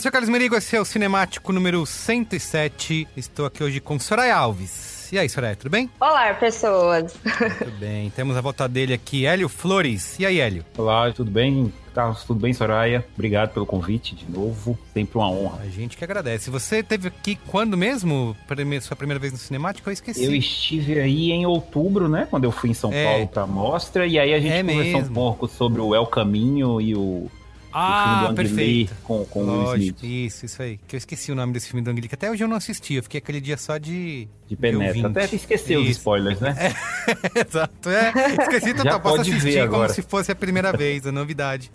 eu sou Carlos Merigo, esse é o Cinemático número 107. Estou aqui hoje com Soraya Alves. E aí, Soraya, tudo bem? Olá, pessoas. Tudo bem. Temos a volta dele aqui, Hélio Flores. E aí, Hélio? Olá, tudo bem? Carlos, tudo bem, Soraya? Obrigado pelo convite de novo. Sempre uma honra. A gente que agradece. Você teve aqui quando mesmo? Sua primeira vez no Cinemático? Eu esqueci. Eu estive aí em outubro, né? Quando eu fui em São é. Paulo pra mostra. E aí a gente é conversou mesmo. um pouco sobre o El Caminho e o ah, perfeito. com, com Lógico. Isso, isso aí. Que eu esqueci o nome desse filme do Ang Lee, que até hoje eu não assisti. Eu fiquei aquele dia só de. De penetra. Até esqueceu os spoilers, né? É, exato. É, esqueci total. Posso assistir como se fosse a primeira vez, a novidade.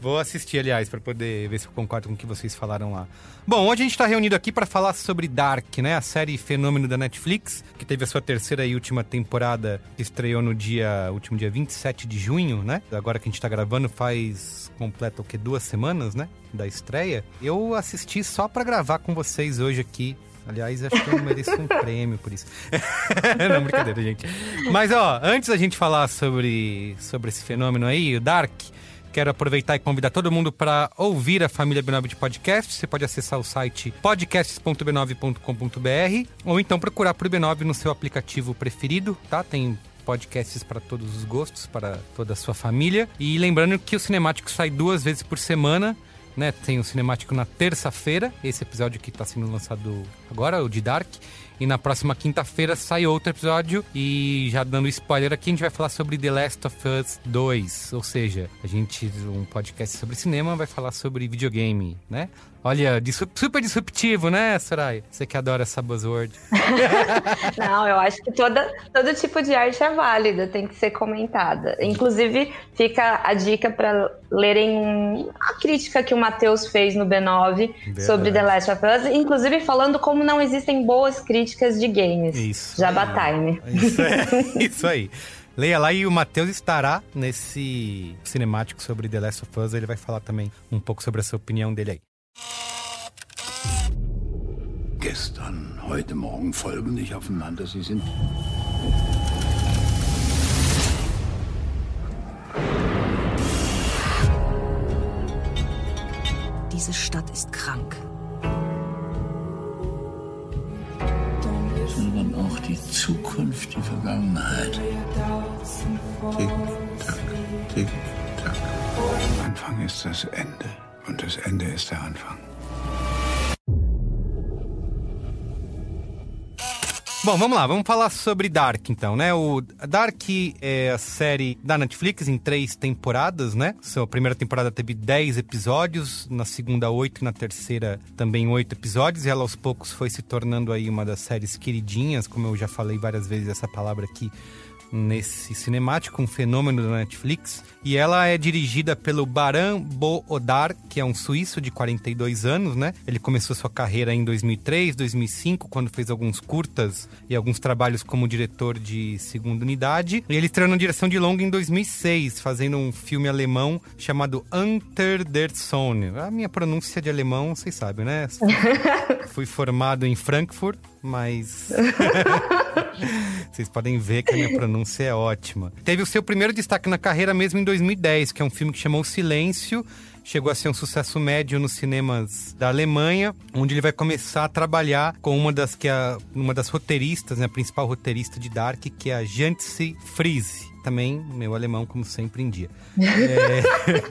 Vou assistir, aliás, para poder ver se eu concordo com o que vocês falaram lá. Bom, hoje a gente está reunido aqui para falar sobre Dark, né? A série fenômeno da Netflix, que teve a sua terceira e última temporada, que estreou no dia, último dia 27 de junho, né? Agora que a gente está gravando, faz completa o que duas semanas, né? Da estreia. Eu assisti só para gravar com vocês hoje aqui Aliás, acho que eu mereço um prêmio por isso. Não, brincadeira, gente. Mas, ó, antes da gente falar sobre, sobre esse fenômeno aí, o Dark, Quero aproveitar e convidar todo mundo para ouvir a família B9 de podcast. Você pode acessar o site podcasts.b9.com.br ou então procurar por B9 no seu aplicativo preferido, tá? Tem podcasts para todos os gostos, para toda a sua família. E lembrando que o Cinemático sai duas vezes por semana. Né, tem o Cinemático na terça-feira, esse episódio que está sendo lançado agora, o de Dark. E na próxima quinta-feira sai outro episódio. E já dando spoiler aqui, a gente vai falar sobre The Last of Us 2. Ou seja, a gente, um podcast sobre cinema, vai falar sobre videogame, né? Olha, super disruptivo, né, Sarai? Você que adora essa buzzword. Não, eu acho que toda, todo tipo de arte é válida, tem que ser comentada. Inclusive, fica a dica para lerem a crítica que o Matheus fez no B9 Verdade. sobre The Last of Us, inclusive falando como não existem boas críticas de games. Isso. Jabba Time. Isso, é, isso aí. Leia lá e o Matheus estará nesse cinemático sobre The Last of Us. Ele vai falar também um pouco sobre a sua opinião dele aí. Gestern, heute Morgen folgen nicht aufeinander. Sie sind. Diese Stadt ist krank. Sondern auch die Zukunft, die Vergangenheit. Tick, tack, tick, tack. Anfang ist das Ende und das Ende ist der Anfang. Bom, vamos lá, vamos falar sobre Dark então, né? O Dark é a série da Netflix em três temporadas, né? A primeira temporada teve 10 episódios, na segunda 8 e na terceira também 8 episódios, e ela aos poucos foi se tornando aí uma das séries queridinhas, como eu já falei várias vezes essa palavra aqui nesse cinemático, um fenômeno da Netflix. E ela é dirigida pelo Baran Bo Odar, que é um suíço de 42 anos, né? Ele começou sua carreira em 2003, 2005, quando fez alguns curtas e alguns trabalhos como diretor de segunda unidade. E ele estreou na direção de longa em 2006, fazendo um filme alemão chamado Unter der Sonne. A minha pronúncia de alemão, vocês sabem, né? Fui formado em Frankfurt, mas vocês podem ver que a minha pronúncia é ótima. Teve o seu primeiro destaque na carreira mesmo em 2010, que é um filme que chamou Silêncio. Chegou a ser um sucesso médio nos cinemas da Alemanha, onde ele vai começar a trabalhar com uma das que é uma das roteiristas, né, a principal roteirista de Dark, que é a Jantze Friese também meu alemão, como sempre, em dia. é,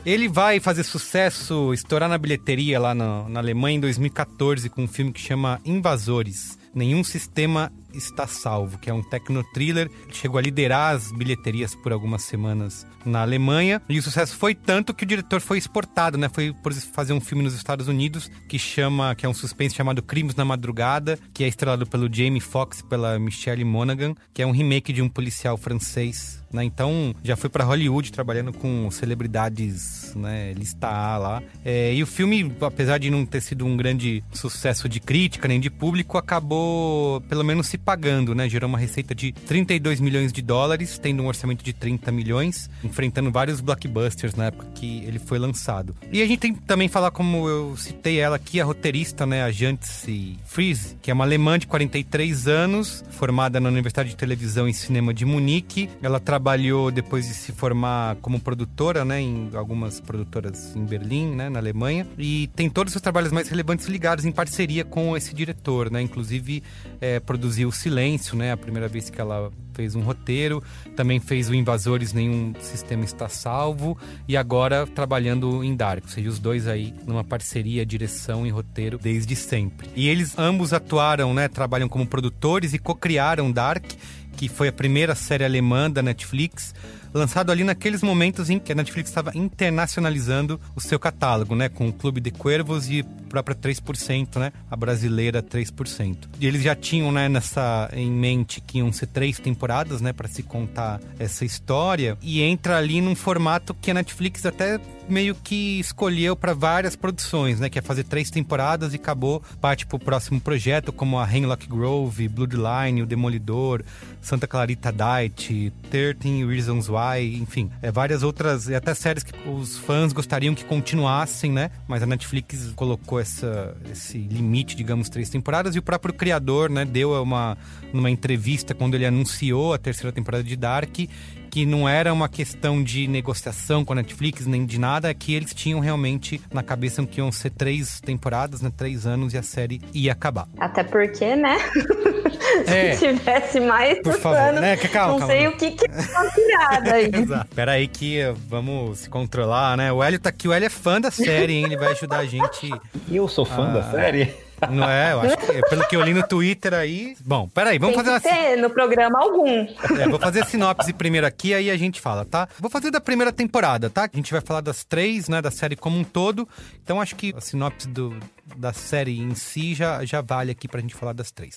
ele vai fazer sucesso, estourar na bilheteria lá na, na Alemanha em 2014 com um filme que chama Invasores. Nenhum sistema está salvo, que é um techno-thriller chegou a liderar as bilheterias por algumas semanas na Alemanha. E o sucesso foi tanto que o diretor foi exportado, né? Foi por fazer um filme nos Estados Unidos que chama, que é um suspense chamado Crimes na Madrugada, que é estrelado pelo Jamie Foxx e pela Michelle Monaghan, que é um remake de um policial francês né? Então já foi para Hollywood trabalhando com celebridades, né? Lista A lá. É, e o filme, apesar de não ter sido um grande sucesso de crítica nem de público, acabou pelo menos se pagando, né? Gerou uma receita de 32 milhões de dólares, tendo um orçamento de 30 milhões, enfrentando vários blockbusters na época que ele foi lançado. E a gente tem que também falar, como eu citei ela aqui, a roteirista, né? A Jantze Fries, que é uma alemã de 43 anos, formada na Universidade de Televisão e Cinema de Munique. Ela trabalhou depois de se formar como produtora, né? Em algumas produtoras em Berlim, né? Na Alemanha. E tem todos os seus trabalhos mais relevantes ligados em parceria com esse diretor, né? Inclusive, é, produziu Silêncio, né? A primeira vez que ela fez um roteiro, também fez o Invasores, nenhum sistema está salvo, e agora trabalhando em Dark, ou seja, os dois aí numa parceria, direção e roteiro desde sempre. E eles ambos atuaram, né? Trabalham como produtores e co-criaram Dark, que foi a primeira série alemã da Netflix lançado ali naqueles momentos em que a Netflix estava internacionalizando o seu catálogo, né? Com o Clube de Cuervos e a própria 3%, né? A brasileira 3%. E eles já tinham, né, nessa em mente que iam ser três temporadas, né, para se contar essa história e entra ali num formato que a Netflix até meio que escolheu para várias produções, né? Que é fazer três temporadas e acabou, parte pro próximo projeto, como a Hemlock Grove, Bloodline, O Demolidor, Santa Clarita Diet, 13 Reasons Why, enfim, é, várias outras, e até séries que os fãs gostariam que continuassem, né? Mas a Netflix colocou essa, esse limite, digamos, três temporadas, e o próprio criador, né, deu uma, entrevista quando ele anunciou a terceira temporada de Dark, que não era uma questão de negociação com a Netflix, nem de nada, é que eles tinham realmente na cabeça que iam ser três temporadas, né? Três anos e a série ia acabar. Até porque, né? É. Se tivesse mais Por favor, anos, né? Calma, não calma. sei o que que tá tirada aí. Exato. Pera aí que vamos se controlar, né? O Hélio tá aqui, o Hélio é fã da série, hein? Ele vai ajudar a gente. Eu sou fã a... da série? Não é? Eu acho que, pelo que eu li no Twitter aí. Bom, peraí, vamos Tem fazer que uma. Ter no programa algum. É, vou fazer a sinopse primeiro aqui, aí a gente fala, tá? Vou fazer da primeira temporada, tá? A gente vai falar das três, né? Da série como um todo. Então acho que a sinopse do, da série em si já, já vale aqui pra gente falar das três.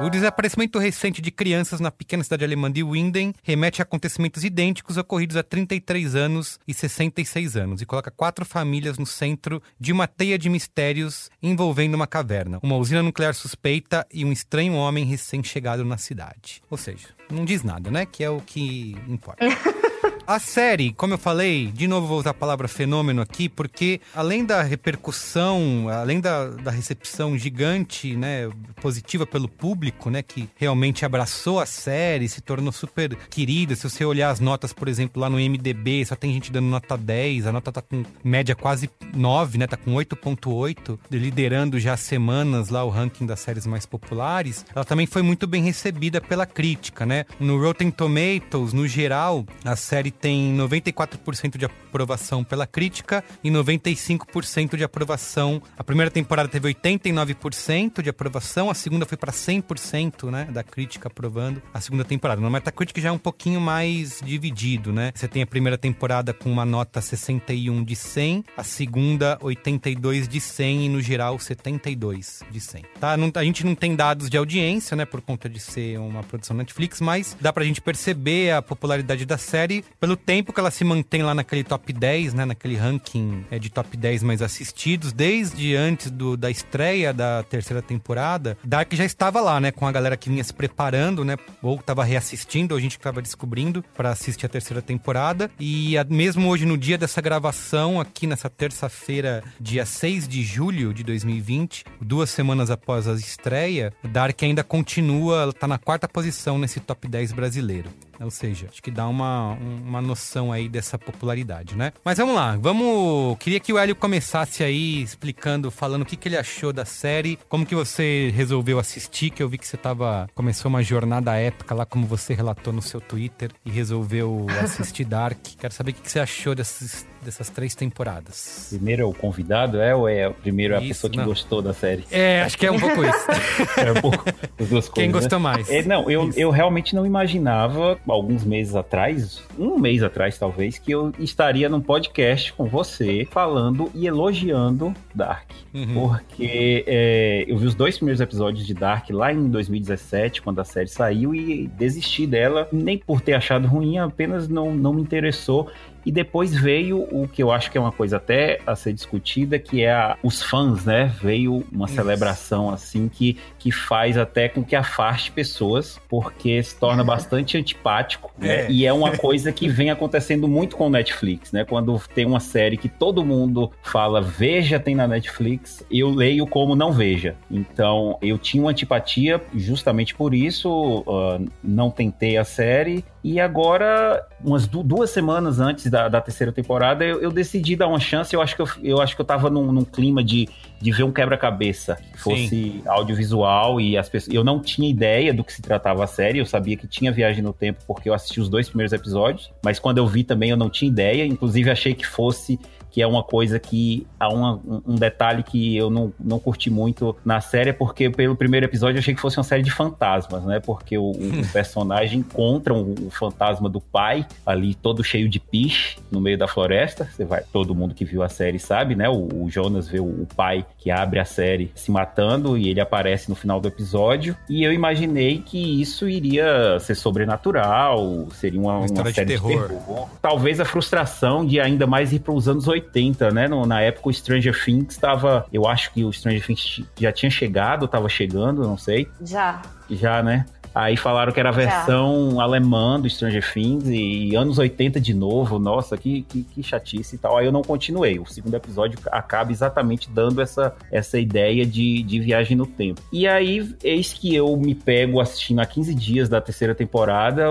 O desaparecimento recente de crianças na pequena cidade alemã de Winden remete a acontecimentos idênticos ocorridos há 33 anos e 66 anos e coloca quatro famílias no centro de uma teia de mistérios envolvendo uma caverna, uma usina nuclear suspeita e um estranho homem recém-chegado na cidade. Ou seja, não diz nada, né? Que é o que importa. A série, como eu falei, de novo vou usar a palavra fenômeno aqui, porque além da repercussão, além da, da recepção gigante, né, positiva pelo público, né, que realmente abraçou a série, se tornou super querida. Se você olhar as notas, por exemplo, lá no MDB, só tem gente dando nota 10, a nota tá com média quase 9, né, tá com 8.8, liderando já semanas lá o ranking das séries mais populares. Ela também foi muito bem recebida pela crítica, né? No Rotten Tomatoes, no geral, a série tem 94% de aprovação pela crítica e 95% de aprovação. A primeira temporada teve 89% de aprovação, a segunda foi para 100%, né, da crítica aprovando a segunda temporada. No Metacritic já é um pouquinho mais dividido, né? Você tem a primeira temporada com uma nota 61 de 100, a segunda 82 de 100 e no geral 72 de 100. Tá? Não, a gente não tem dados de audiência, né, por conta de ser uma produção Netflix, mas dá pra gente perceber a popularidade da série pelo tempo que ela se mantém lá naquele top 10, né? Naquele ranking é, de top 10 mais assistidos, desde antes do, da estreia da terceira temporada. Dark já estava lá, né? Com a galera que vinha se preparando, né? Ou estava reassistindo, ou a gente que estava descobrindo para assistir a terceira temporada. E a, mesmo hoje, no dia dessa gravação, aqui nessa terça-feira, dia 6 de julho de 2020, duas semanas após a estreia, Dark ainda continua, tá na quarta posição nesse top 10 brasileiro. Ou seja, acho que dá uma, uma noção aí dessa popularidade, né? Mas vamos lá, vamos. Queria que o Hélio começasse aí explicando, falando o que, que ele achou da série, como que você resolveu assistir, que eu vi que você tava. Começou uma jornada épica lá, como você relatou no seu Twitter, e resolveu assistir Dark. Quero saber o que, que você achou desses dessas três temporadas. Primeiro é o convidado, é? Ou é primeiro a pessoa que não. gostou da série? É, acho que é um pouco isso. é um pouco as duas coisas. Quem gostou né? mais? É, não, eu, eu realmente não imaginava, alguns meses atrás, um mês atrás talvez, que eu estaria num podcast com você falando e elogiando Dark. Uhum. Porque é, eu vi os dois primeiros episódios de Dark lá em 2017, quando a série saiu, e desisti dela, nem por ter achado ruim, apenas não, não me interessou. E depois veio o que eu acho que é uma coisa até a ser discutida, que é a, os fãs, né? Veio uma Isso. celebração assim que, que faz até com que afaste pessoas, porque se torna bastante antipático, né? É. E é uma coisa que vem acontecendo muito com o Netflix, né? Quando tem uma série que todo mundo fala, veja, tem na Netflix, eu leio como não veja. Então, eu tinha uma antipatia justamente por isso, uh, não tentei a série, e agora, umas duas semanas antes da, da terceira temporada, eu, eu, decidi dar uma chance. Eu acho que eu, eu, acho que eu tava num, num clima de, de ver um quebra-cabeça que fosse Sim. audiovisual e as pessoas. Eu não tinha ideia do que se tratava a série. Eu sabia que tinha viagem no tempo porque eu assisti os dois primeiros episódios, mas quando eu vi também eu não tinha ideia. Inclusive, achei que fosse que é uma coisa que há uma, um detalhe que eu não, não curti muito na série, porque pelo primeiro episódio eu achei que fosse uma série de fantasmas, né? Porque o, o personagem encontra o, o, fantasma do pai ali todo cheio de piche no meio da floresta. Você vai, todo mundo que viu a série sabe, né? O, o Jonas vê o, pai que abre a série se matando e ele aparece no final do episódio. E eu imaginei que isso iria ser sobrenatural, seria uma, uma, uma série de terror. de terror. Talvez a frustração de ainda mais ir para os anos 80 80, né? No, na época o Stranger Things estava. Eu acho que o Stranger Things já tinha chegado, estava chegando, não sei. Já. Já, né? Aí falaram que era a versão alemã do Stranger Things e anos 80 de novo. Nossa, que, que, que, chatice e tal. Aí eu não continuei. O segundo episódio acaba exatamente dando essa, essa ideia de, de viagem no tempo. E aí, eis que eu me pego assistindo há 15 dias da terceira temporada.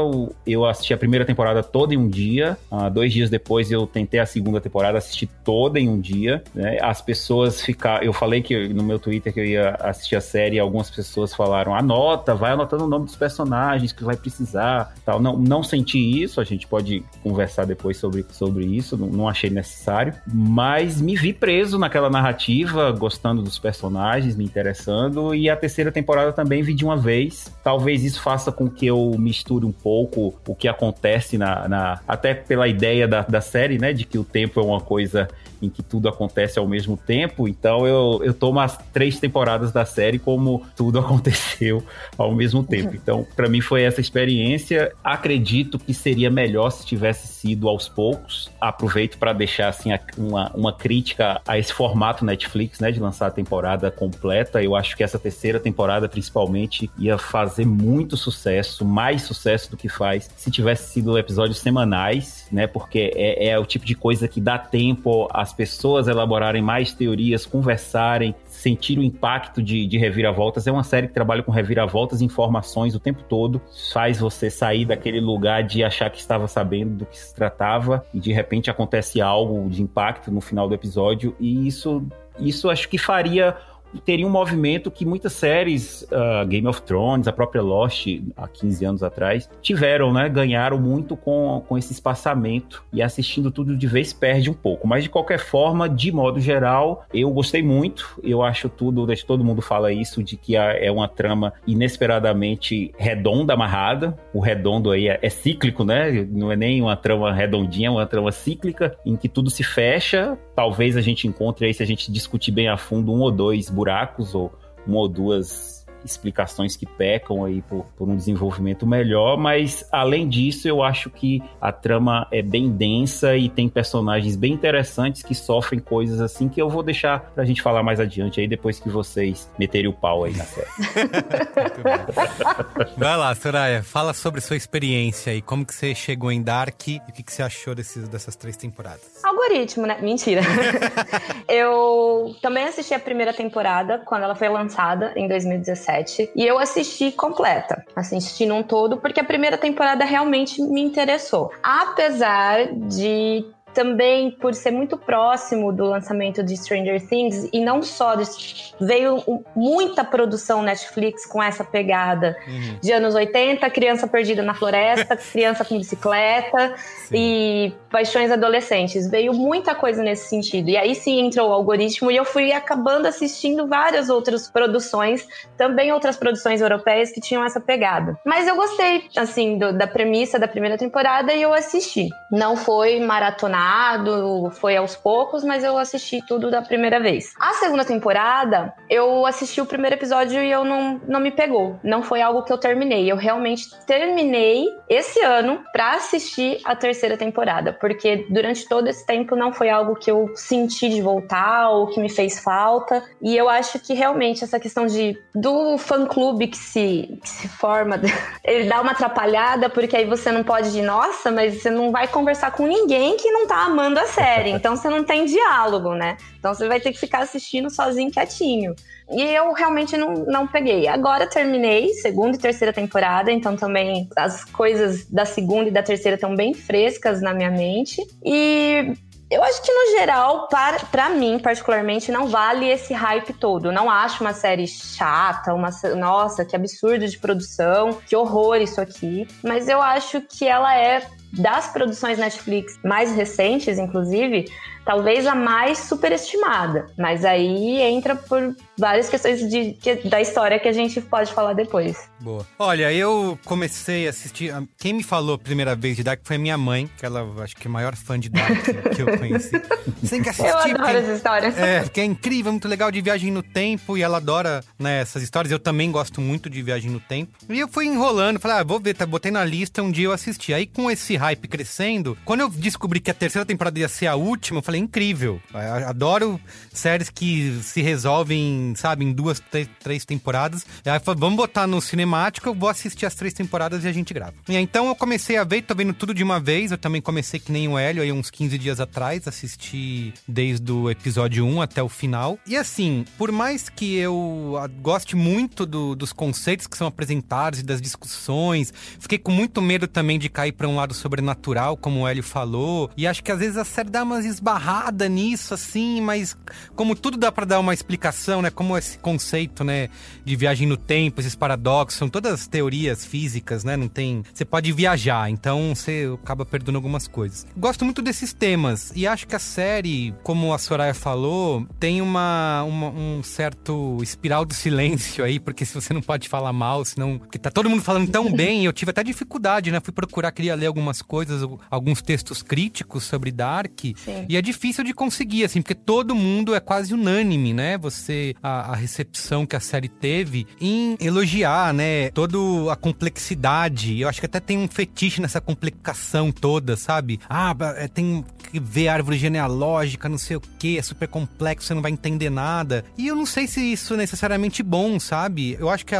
Eu assisti a primeira temporada toda em um dia. Uh, dois dias depois eu tentei a segunda temporada, assisti toda em um dia. Né? As pessoas ficaram. Eu falei que no meu Twitter que eu ia assistir a série algumas pessoas falaram: anota, vai anotando o nome dos personagens que vai precisar, tal. Não, não senti isso, a gente pode conversar depois sobre, sobre isso, não, não achei necessário, mas me vi preso naquela narrativa, gostando dos personagens, me interessando, e a terceira temporada também vi de uma vez. Talvez isso faça com que eu misture um pouco o que acontece na. na até pela ideia da, da série, né? De que o tempo é uma coisa em que tudo acontece ao mesmo tempo. Então eu, eu tomo as três temporadas da série como tudo aconteceu ao mesmo tempo. Então, para mim foi essa experiência. Acredito que seria melhor se tivesse sido aos poucos. Aproveito para deixar assim uma, uma crítica a esse formato Netflix, né, de lançar a temporada completa. Eu acho que essa terceira temporada, principalmente, ia fazer muito sucesso, mais sucesso do que faz se tivesse sido episódios semanais, né? Porque é, é o tipo de coisa que dá tempo às pessoas elaborarem mais teorias, conversarem, sentir o impacto de, de reviravoltas. É uma série que trabalha com reviravoltas informações o tempo todo, faz você sair daquele lugar de achar que estava sabendo do que se tratava. E de repente acontece algo de impacto no final do episódio. E isso isso acho que faria teria um movimento que muitas séries, uh, Game of Thrones, a própria Lost, há 15 anos atrás, tiveram, né? Ganharam muito com, com esse espaçamento e assistindo tudo de vez perde um pouco. Mas de qualquer forma, de modo geral, eu gostei muito. Eu acho tudo, todo mundo fala isso, de que é uma trama inesperadamente redonda, amarrada. O redondo aí é, é cíclico, né? Não é nem uma trama redondinha, é uma trama cíclica, em que tudo se fecha. Talvez a gente encontre aí, se a gente discutir bem a fundo, um ou dois buracos ou uma ou duas explicações que pecam aí por, por, um desenvolvimento melhor, mas além disso, eu acho que a trama é bem densa e tem personagens bem interessantes que sofrem coisas assim que eu vou deixar pra gente falar mais adiante aí depois que vocês meterem o pau aí na série. Vai lá, Soraya, fala sobre sua experiência e como que você chegou em Dark e o que, que você achou desses, dessas três temporadas. Algoritmo, né? Mentira. eu também assisti a primeira temporada quando ela foi lançada em 2017 e eu assisti completa, assisti num todo, porque a primeira temporada realmente me interessou. Apesar de também por ser muito próximo do lançamento de Stranger Things e não só veio muita produção Netflix com essa pegada uhum. de anos 80, criança perdida na floresta, criança com bicicleta sim. e paixões adolescentes. Veio muita coisa nesse sentido. E aí sim entrou o algoritmo e eu fui acabando assistindo várias outras produções, também outras produções europeias que tinham essa pegada. Mas eu gostei assim do, da premissa da primeira temporada e eu assisti. Não foi maratonar foi aos poucos, mas eu assisti tudo da primeira vez. A segunda temporada, eu assisti o primeiro episódio e eu não, não me pegou. Não foi algo que eu terminei. Eu realmente terminei esse ano para assistir a terceira temporada, porque durante todo esse tempo não foi algo que eu senti de voltar ou que me fez falta. E eu acho que realmente essa questão de do fã clube que se, que se forma, ele dá uma atrapalhada, porque aí você não pode ir, nossa, mas você não vai conversar com ninguém que não tá amando a série. Então você não tem diálogo, né? Então você vai ter que ficar assistindo sozinho, quietinho. E eu realmente não, não peguei. Agora terminei segunda e terceira temporada, então também as coisas da segunda e da terceira estão bem frescas na minha mente. E eu acho que, no geral, para, pra mim, particularmente, não vale esse hype todo. Eu não acho uma série chata, uma. Nossa, que absurdo de produção, que horror isso aqui. Mas eu acho que ela é das produções Netflix mais recentes, inclusive, talvez a mais superestimada. Mas aí entra por várias questões de, de, da história que a gente pode falar depois. Boa. Olha, eu comecei a assistir. Quem me falou a primeira vez de Dark foi a minha mãe, que ela acho que é a maior fã de Dark que eu conheci. Você tem que assistir. Eu adoro porque, essa história. É, porque é incrível, muito legal de viagem no tempo e ela adora né, essas histórias. Eu também gosto muito de viagem no tempo. E eu fui enrolando, falei, ah, vou ver, tá, botei na lista, um dia eu assisti. Aí com esse hype crescendo, quando eu descobri que a terceira temporada ia ser a última, eu falei, incrível. Eu adoro séries que se resolvem, sabe, em duas, três temporadas. Aí falei, vamos botar no cinemático, eu vou assistir as três temporadas e a gente grava. E então eu comecei a ver, tô vendo tudo de uma vez. Eu também comecei que nem o Hélio, aí uns 15 dias atrás, assisti desde o episódio 1 até o final. E assim, por mais que eu goste muito do, dos conceitos que são apresentados e das discussões, fiquei com muito medo também de cair para um lado sobrenatural, como o Hélio falou. E acho que às vezes a série dá umas esbarradas nisso, assim, mas como tudo dá para dar uma explicação, né? Como esse conceito, né, de viagem no tempo, esses paradoxos, são todas teorias físicas, né? Não tem. Você pode viajar, então você acaba perdendo algumas coisas. Gosto muito desses temas e acho que a série, como a Soraya falou, tem uma, uma um certo espiral do silêncio aí, porque se você não pode falar mal, senão. Porque tá todo mundo falando tão bem, eu tive até dificuldade, né? Fui procurar, queria ler algumas algumas coisas, alguns textos críticos sobre Dark. Sim. E é difícil de conseguir, assim, porque todo mundo é quase unânime, né? Você, a, a recepção que a série teve em elogiar, né? Toda a complexidade. Eu acho que até tem um fetiche nessa complicação toda, sabe? Ah, é, tem que ver árvore genealógica, não sei o que, é super complexo, você não vai entender nada. E eu não sei se isso é necessariamente bom, sabe? Eu acho que,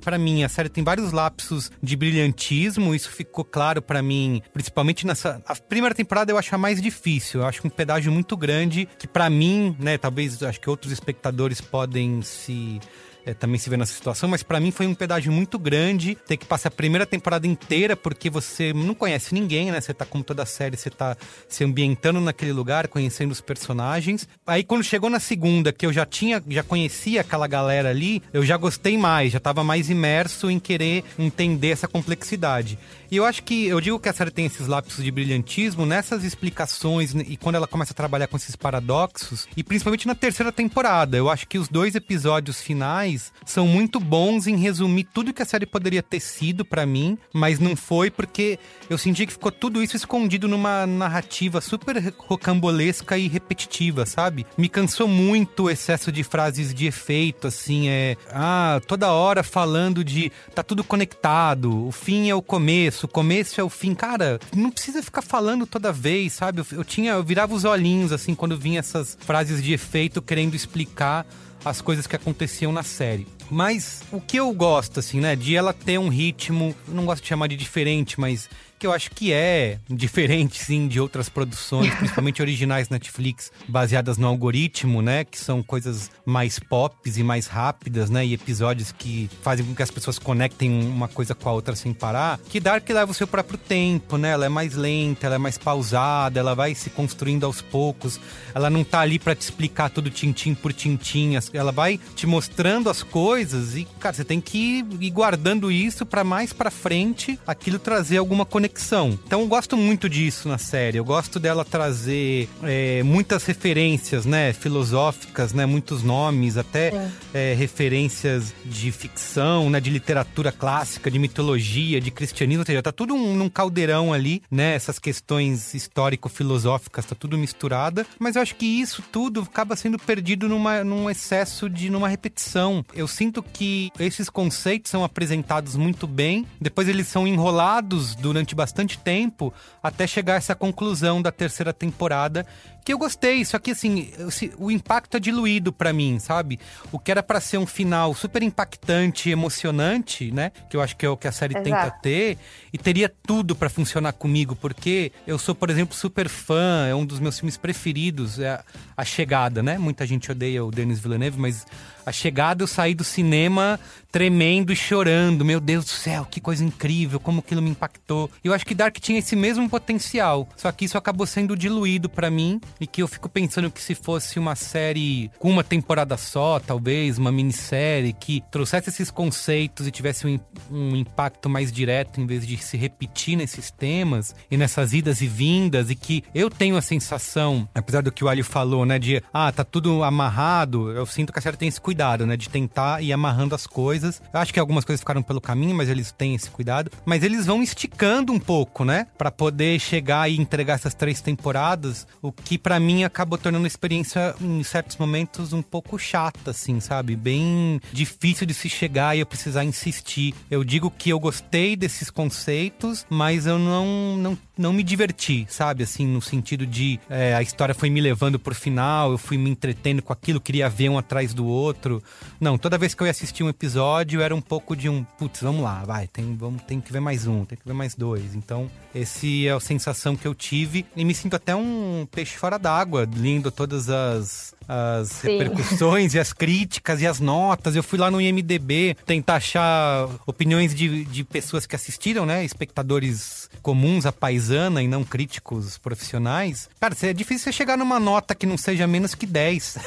para mim, a série tem vários lapsos de brilhantismo, isso ficou claro para mim, principalmente nessa. A primeira temporada eu acho a mais difícil, eu acho um pedágio muito grande, que para mim, né, talvez acho que outros espectadores podem se é, também se vê nessa situação, mas para mim foi um pedágio muito grande ter que passar a primeira temporada inteira porque você não conhece ninguém, né? Você tá como toda a série, você tá se ambientando naquele lugar, conhecendo os personagens. Aí quando chegou na segunda, que eu já tinha, já conhecia aquela galera ali, eu já gostei mais, já tava mais imerso em querer entender essa complexidade. E eu acho que eu digo que a série tem esses lapsos de brilhantismo nessas explicações e quando ela começa a trabalhar com esses paradoxos, e principalmente na terceira temporada. Eu acho que os dois episódios finais são muito bons em resumir tudo que a série poderia ter sido para mim, mas não foi porque eu senti que ficou tudo isso escondido numa narrativa super rocambolesca e repetitiva, sabe? Me cansou muito o excesso de frases de efeito, assim, é. Ah, toda hora falando de tá tudo conectado, o fim é o começo começo, o começo é o fim. Cara, não precisa ficar falando toda vez, sabe? Eu, eu tinha, eu virava os olhinhos assim quando vinha essas frases de efeito querendo explicar as coisas que aconteciam na série. Mas o que eu gosto, assim, né, de ela ter um ritmo, não gosto de chamar de diferente, mas que eu acho que é diferente, sim, de outras produções, principalmente originais Netflix, baseadas no algoritmo, né? Que são coisas mais pops e mais rápidas, né? E episódios que fazem com que as pessoas conectem uma coisa com a outra sem parar. Que Dark leva o seu próprio tempo, né? Ela é mais lenta, ela é mais pausada, ela vai se construindo aos poucos. Ela não tá ali para te explicar tudo tintim por tintim. Ela vai te mostrando as coisas e, cara, você tem que ir guardando isso para mais para frente aquilo trazer alguma conexão conexão. Então eu gosto muito disso na série. Eu gosto dela trazer é, muitas referências, né, filosóficas, né, muitos nomes, até é. É, referências de ficção, né, de literatura clássica, de mitologia, de cristianismo, ou seja, tá tudo um, num caldeirão ali, né, essas questões histórico-filosóficas, tá tudo misturada. Mas eu acho que isso tudo acaba sendo perdido numa, num excesso de, numa repetição. Eu sinto que esses conceitos são apresentados muito bem, depois eles são enrolados durante bastante tempo até chegar a essa conclusão da terceira temporada, que eu gostei, só que assim, o impacto é diluído para mim, sabe? O que era para ser um final super impactante, emocionante, né? Que eu acho que é o que a série Exato. tenta ter, e teria tudo para funcionar comigo, porque eu sou, por exemplo, super fã, é um dos meus filmes preferidos, é A Chegada, né? Muita gente odeia o Denis Villeneuve, mas A Chegada eu saí do cinema tremendo e chorando. Meu Deus do céu, que coisa incrível, como aquilo me impactou. Eu acho que Dark tinha esse mesmo potencial, só que isso acabou sendo diluído para mim e que eu fico pensando que se fosse uma série com uma temporada só, talvez, uma minissérie que trouxesse esses conceitos e tivesse um, um impacto mais direto em vez de se repetir nesses temas e nessas idas e vindas e que eu tenho a sensação, apesar do que o Ali falou, né, de ah, tá tudo amarrado, eu sinto que a série tem esse cuidado, né, de tentar ir amarrando as coisas. Eu acho que algumas coisas ficaram pelo caminho, mas eles têm esse cuidado, mas eles vão esticando um pouco, né, para poder chegar e entregar essas três temporadas, o que para mim acabou tornando a experiência, em certos momentos, um pouco chata, assim, sabe? Bem difícil de se chegar e eu precisar insistir. Eu digo que eu gostei desses conceitos, mas eu não, não, não me diverti, sabe? Assim, no sentido de é, a história foi me levando pro final, eu fui me entretendo com aquilo, queria ver um atrás do outro. Não, toda vez que eu ia assistir um episódio, era um pouco de um, putz, vamos lá, vai, tem, vamos, tem que ver mais um, tem que ver mais dois. Então, esse é a sensação que eu tive e me sinto até um peixe fora d'água, lendo todas as as Sim. repercussões e as críticas e as notas. Eu fui lá no IMDB tentar achar opiniões de, de pessoas que assistiram, né? Espectadores comuns, a paisana e não críticos profissionais. Cara, é difícil você chegar numa nota que não seja menos que 10.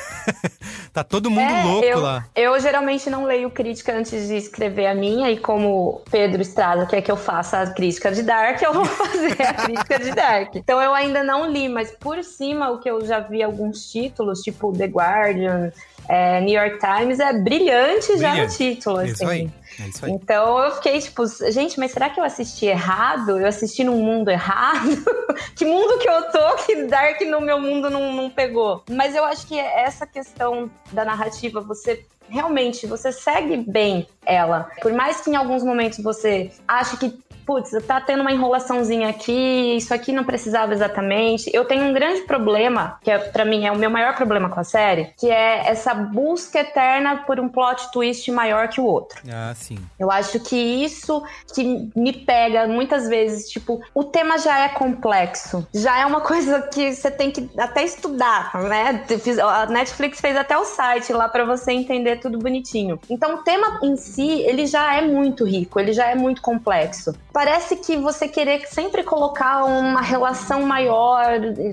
tá todo mundo é, louco eu, lá. Eu geralmente não leio crítica antes de escrever a minha, e como Pedro Estrada quer que eu faça a crítica de Dark, eu vou fazer a crítica de Dark. Então eu ainda não li, mas por cima o que eu já vi alguns títulos, tipo The Guardian, é, New York Times, é brilhante, brilhante. já no título. Assim. É isso aí. Então eu fiquei tipo, gente, mas será que eu assisti errado? Eu assisti num mundo errado? que mundo que eu tô que Dark no meu mundo não, não pegou? Mas eu acho que essa questão da narrativa, você realmente você segue bem ela. Por mais que em alguns momentos você ache que putz, tá tendo uma enrolaçãozinha aqui, isso aqui não precisava exatamente. Eu tenho um grande problema, que é, para mim é o meu maior problema com a série, que é essa busca eterna por um plot twist maior que o outro. Ah, sim. Eu acho que isso que me pega muitas vezes, tipo, o tema já é complexo, já é uma coisa que você tem que até estudar, né? A Netflix fez até o site lá para você entender tudo bonitinho. Então, o tema em si, ele já é muito rico, ele já é muito complexo parece que você querer sempre colocar uma relação maior,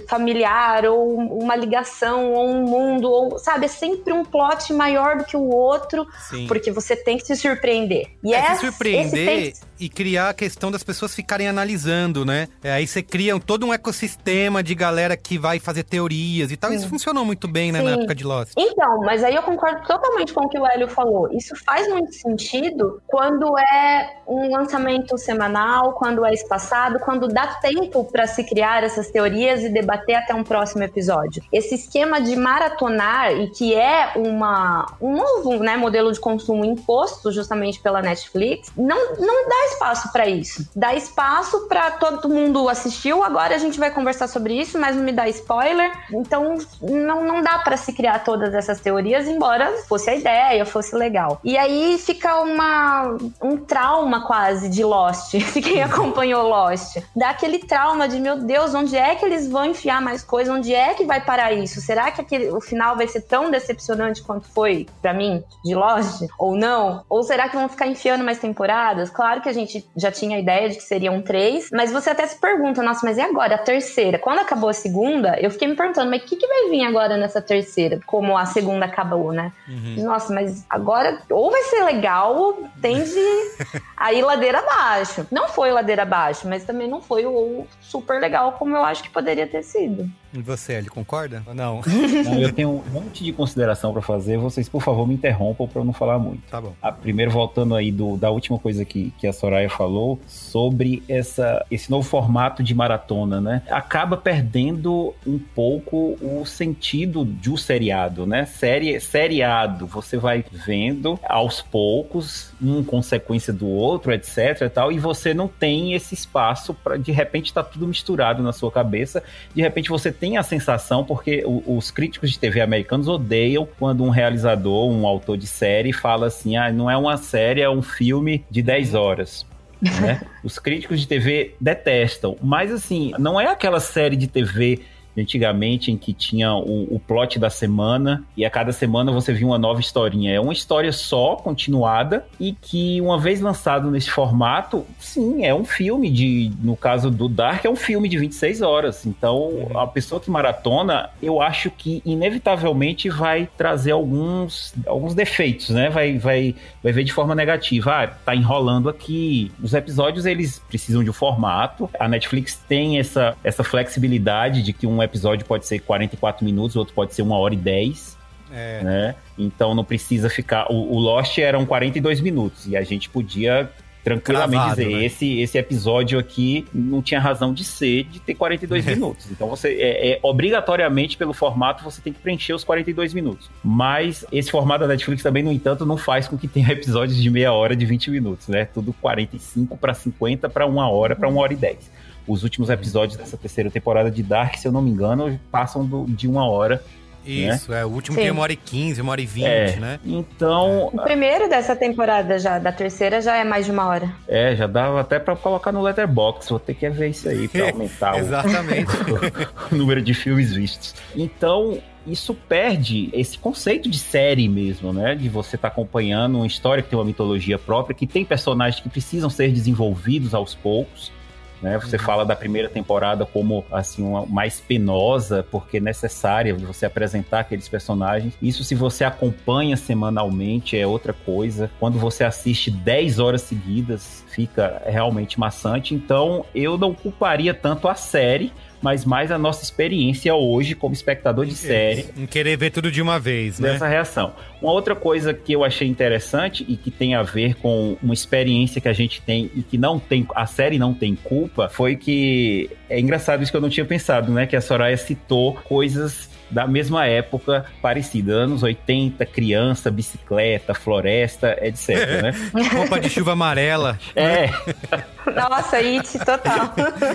familiar, ou uma ligação, ou um mundo, ou, sabe, é sempre um plot maior do que o outro, Sim. porque você tem que se surpreender. E é, se surpreender e criar a questão das pessoas ficarem analisando, né? É, aí você cria todo um ecossistema de galera que vai fazer teorias e tal. Sim. Isso funcionou muito bem, né, Sim. na época de Lost. Então, mas aí eu concordo totalmente com o que o Hélio falou. Isso faz muito sentido quando é um lançamento semanal, quando é espaçado, quando dá tempo para se criar essas teorias e debater até um próximo episódio. Esse esquema de maratonar e que é uma, um novo né, modelo de consumo imposto justamente pela Netflix, não, não dá espaço para isso. Dá espaço para todo mundo assistiu, agora a gente vai conversar sobre isso, mas não me dá spoiler. Então não, não dá para se criar todas essas teorias, embora fosse a ideia, fosse legal. E aí fica uma, um trauma quase de Lost, se quem acompanhou Lost. Dá aquele trauma de, meu Deus, onde é que eles vão enfiar mais coisa? Onde é que vai parar isso? Será que aquele, o final vai ser tão decepcionante quanto foi para mim de Lost? Ou não? Ou será que vão ficar enfiando mais temporadas? Claro que a gente já tinha a ideia de que seriam três, mas você até se pergunta, nossa, mas e agora? A terceira? Quando acabou a segunda, eu fiquei me perguntando, mas o que, que vai vir agora nessa terceira? Como a segunda acabou, né? Uhum. Nossa, mas agora ou vai ser legal, tende a ir ladeira abaixo. Não foi ladeira abaixo, mas também não foi o super legal como eu acho que poderia ter sido. E você, ele concorda ou não? não? Eu tenho um monte de consideração para fazer. Vocês, por favor, me interrompam para eu não falar muito. Tá bom. A, primeiro, voltando aí do, da última coisa que, que a Soraya falou sobre essa, esse novo formato de maratona, né? Acaba perdendo um pouco o sentido de um seriado, né? Série, seriado, você vai vendo aos poucos, um consequência do outro, etc e tal, e você não tem esse espaço para de repente tá tudo misturado na sua cabeça. De repente você tem a sensação, porque os críticos de TV americanos odeiam quando um realizador, um autor de série, fala assim: ah, não é uma série, é um filme de 10 horas. Né? Os críticos de TV detestam, mas assim, não é aquela série de TV antigamente em que tinha o, o plot da semana e a cada semana você via uma nova historinha. É uma história só, continuada, e que uma vez lançado nesse formato, sim, é um filme de, no caso do Dark, é um filme de 26 horas. Então, uhum. a pessoa que maratona, eu acho que inevitavelmente vai trazer alguns, alguns defeitos, né? Vai, vai, vai ver de forma negativa. Ah, tá enrolando aqui. Os episódios, eles precisam de um formato. A Netflix tem essa, essa flexibilidade de que um episódio pode ser 44 minutos, outro pode ser uma hora e 10. É. Né? Então não precisa ficar. O, o, Lost eram 42 minutos e a gente podia tranquilamente dizer: né? esse, esse episódio aqui não tinha razão de ser de ter 42 minutos. Então você é, é, obrigatoriamente pelo formato você tem que preencher os 42 minutos. Mas esse formato da Netflix também, no entanto, não faz com que tenha episódios de meia hora de 20 minutos, né? Tudo 45 para 50 para uma hora para uma hora e 10 os últimos episódios dessa terceira temporada de Dark, se eu não me engano, passam do, de uma hora. Né? Isso, né? é. O último Sim. tem uma hora e quinze, uma hora e vinte, é, né? Então. O primeiro dessa temporada já, da terceira, já é mais de uma hora. É, já dava até pra colocar no Letterbox. Vou ter que ver isso aí pra aumentar Exatamente. O, o número de filmes vistos. Então, isso perde esse conceito de série mesmo, né? De você estar tá acompanhando uma história que tem uma mitologia própria, que tem personagens que precisam ser desenvolvidos aos poucos. Né? Você uhum. fala da primeira temporada como assim uma mais penosa, porque é necessária você apresentar aqueles personagens. Isso se você acompanha semanalmente é outra coisa. Quando você assiste 10 horas seguidas, fica realmente maçante. Então, eu não culparia tanto a série, mas mais a nossa experiência hoje como espectador de série. Em querer ver tudo de uma vez, né? Dessa reação. Uma outra coisa que eu achei interessante e que tem a ver com uma experiência que a gente tem e que não tem, a série não tem culpa, foi que é engraçado isso que eu não tinha pensado, né? Que a Soraya citou coisas da mesma época parecida, anos 80, criança, bicicleta, floresta, etc, é. né? Roupa de chuva amarela. É. Nossa, it total.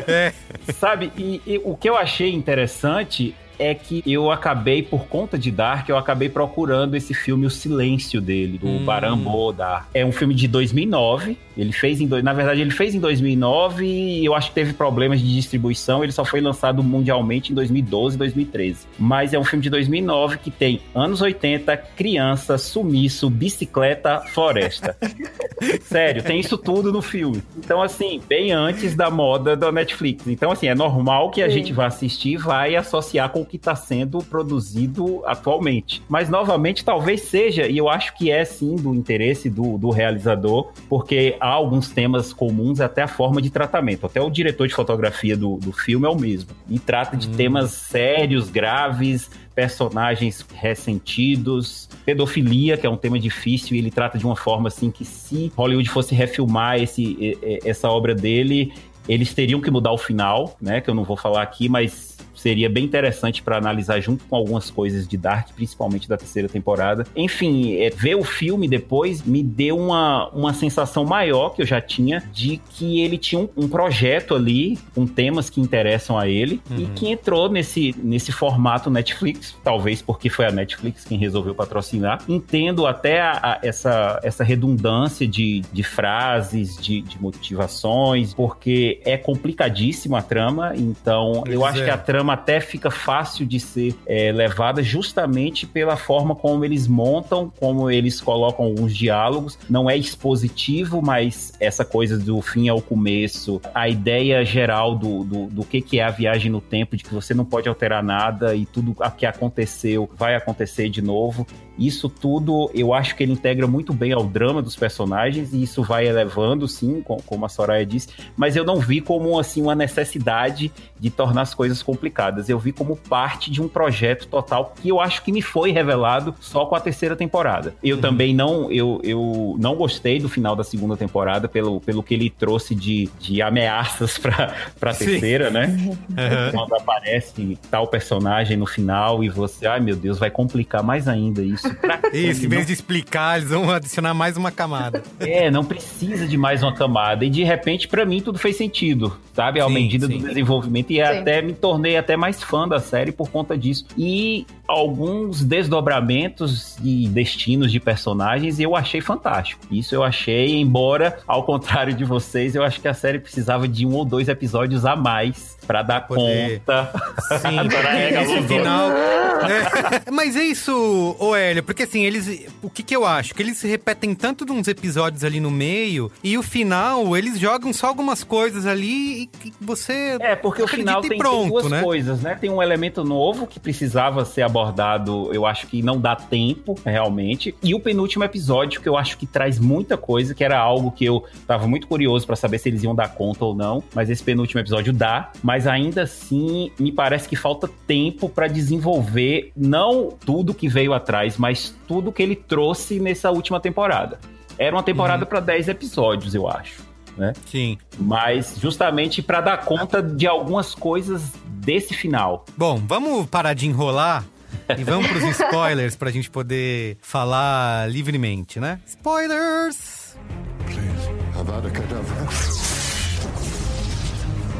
É. Sabe, e, e o que eu achei interessante é que eu acabei, por conta de Dark, eu acabei procurando esse filme O Silêncio dele, do hum. Barambo Dark. É um filme de 2009, ele fez em... Na verdade, ele fez em 2009 e eu acho que teve problemas de distribuição, ele só foi lançado mundialmente em 2012, 2013. Mas é um filme de 2009 que tem anos 80, criança, sumiço, bicicleta, floresta. Sério, tem isso tudo no filme. Então, assim, bem antes da moda da Netflix. Então, assim, é normal que a Sim. gente vá assistir e vai associar com o que está sendo produzido atualmente. Mas, novamente, talvez seja, e eu acho que é sim do interesse do, do realizador, porque há alguns temas comuns, até a forma de tratamento. Até o diretor de fotografia do, do filme é o mesmo. E trata de hum. temas sérios, graves, personagens ressentidos, pedofilia, que é um tema difícil, e ele trata de uma forma assim que se Hollywood fosse refilmar esse, essa obra dele, eles teriam que mudar o final, né? Que eu não vou falar aqui, mas seria bem interessante para analisar junto com algumas coisas de Dark, principalmente da terceira temporada. Enfim, é, ver o filme depois me deu uma, uma sensação maior que eu já tinha de que ele tinha um, um projeto ali com temas que interessam a ele uhum. e que entrou nesse, nesse formato Netflix, talvez porque foi a Netflix quem resolveu patrocinar. Entendo até a, a, essa, essa redundância de, de frases, de, de motivações, porque é complicadíssima a trama, então pois eu acho é. que a trama trama até fica fácil de ser é, levada justamente pela forma como eles montam, como eles colocam alguns diálogos. Não é expositivo, mas essa coisa do fim ao começo, a ideia geral do, do, do que, que é a viagem no tempo, de que você não pode alterar nada e tudo o que aconteceu vai acontecer de novo. Isso tudo eu acho que ele integra muito bem ao drama dos personagens e isso vai elevando, sim, como a Soraya disse, mas eu não vi como assim uma necessidade de tornar as coisas complicadas. Eu vi como parte de um projeto total que eu acho que me foi revelado só com a terceira temporada. Eu uhum. também não eu, eu não gostei do final da segunda temporada pelo, pelo que ele trouxe de, de ameaças para a terceira, né? Uhum. Quando aparece tal personagem no final e você, ai meu Deus, vai complicar mais ainda isso isso. Pra isso, em vez de explicar, eles vão adicionar mais uma camada. É, não precisa de mais uma camada. E de repente, para mim, tudo fez sentido, sabe? À medida sim. do desenvolvimento. E sim. até me tornei até mais fã da série por conta disso. E alguns desdobramentos e destinos de personagens eu achei fantástico. Isso eu achei, embora, ao contrário de vocês, eu acho que a série precisava de um ou dois episódios a mais para dar Poder. conta. Sim, esse final. É, mas é isso, Oélio, porque assim, eles. O que, que eu acho? Que eles se repetem tanto de uns episódios ali no meio, e o final, eles jogam só algumas coisas ali e você. É, porque o final tem, pronto, tem duas né? coisas, né? Tem um elemento novo que precisava ser abordado, eu acho que não dá tempo, realmente. E o penúltimo episódio, que eu acho que traz muita coisa, que era algo que eu tava muito curioso para saber se eles iam dar conta ou não. Mas esse penúltimo episódio dá. Mas ainda assim, me parece que falta tempo para desenvolver não tudo que veio atrás, mas tudo que ele trouxe nessa última temporada. Era uma temporada uhum. para 10 episódios, eu acho. Né? Sim. Mas justamente para dar conta de algumas coisas desse final. Bom, vamos parar de enrolar e vamos para os spoilers para a gente poder falar livremente, né? Spoilers! Please, Avada Kedavra.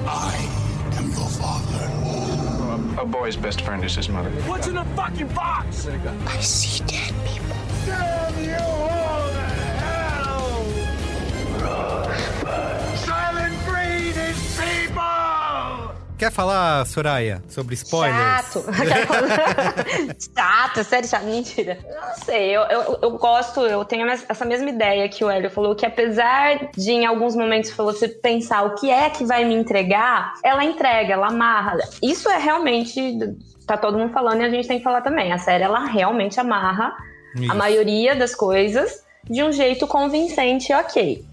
I father. A boy's best friend is his mother. What's in the fucking box? I see dead people. Damn you all to hell! Rosebud. Silent breed is people! Quer falar, Soraya, sobre spoilers? Chato. chato, sério, chato. Mentira. Não sei, eu, eu, eu, gosto, eu tenho essa mesma ideia que o Hélio falou, que apesar de em alguns momentos você pensar o que é que vai me entregar, ela entrega, ela amarra. Isso é realmente. Tá todo mundo falando e a gente tem que falar também. A série, ela realmente amarra Isso. a maioria das coisas de um jeito convincente, ok.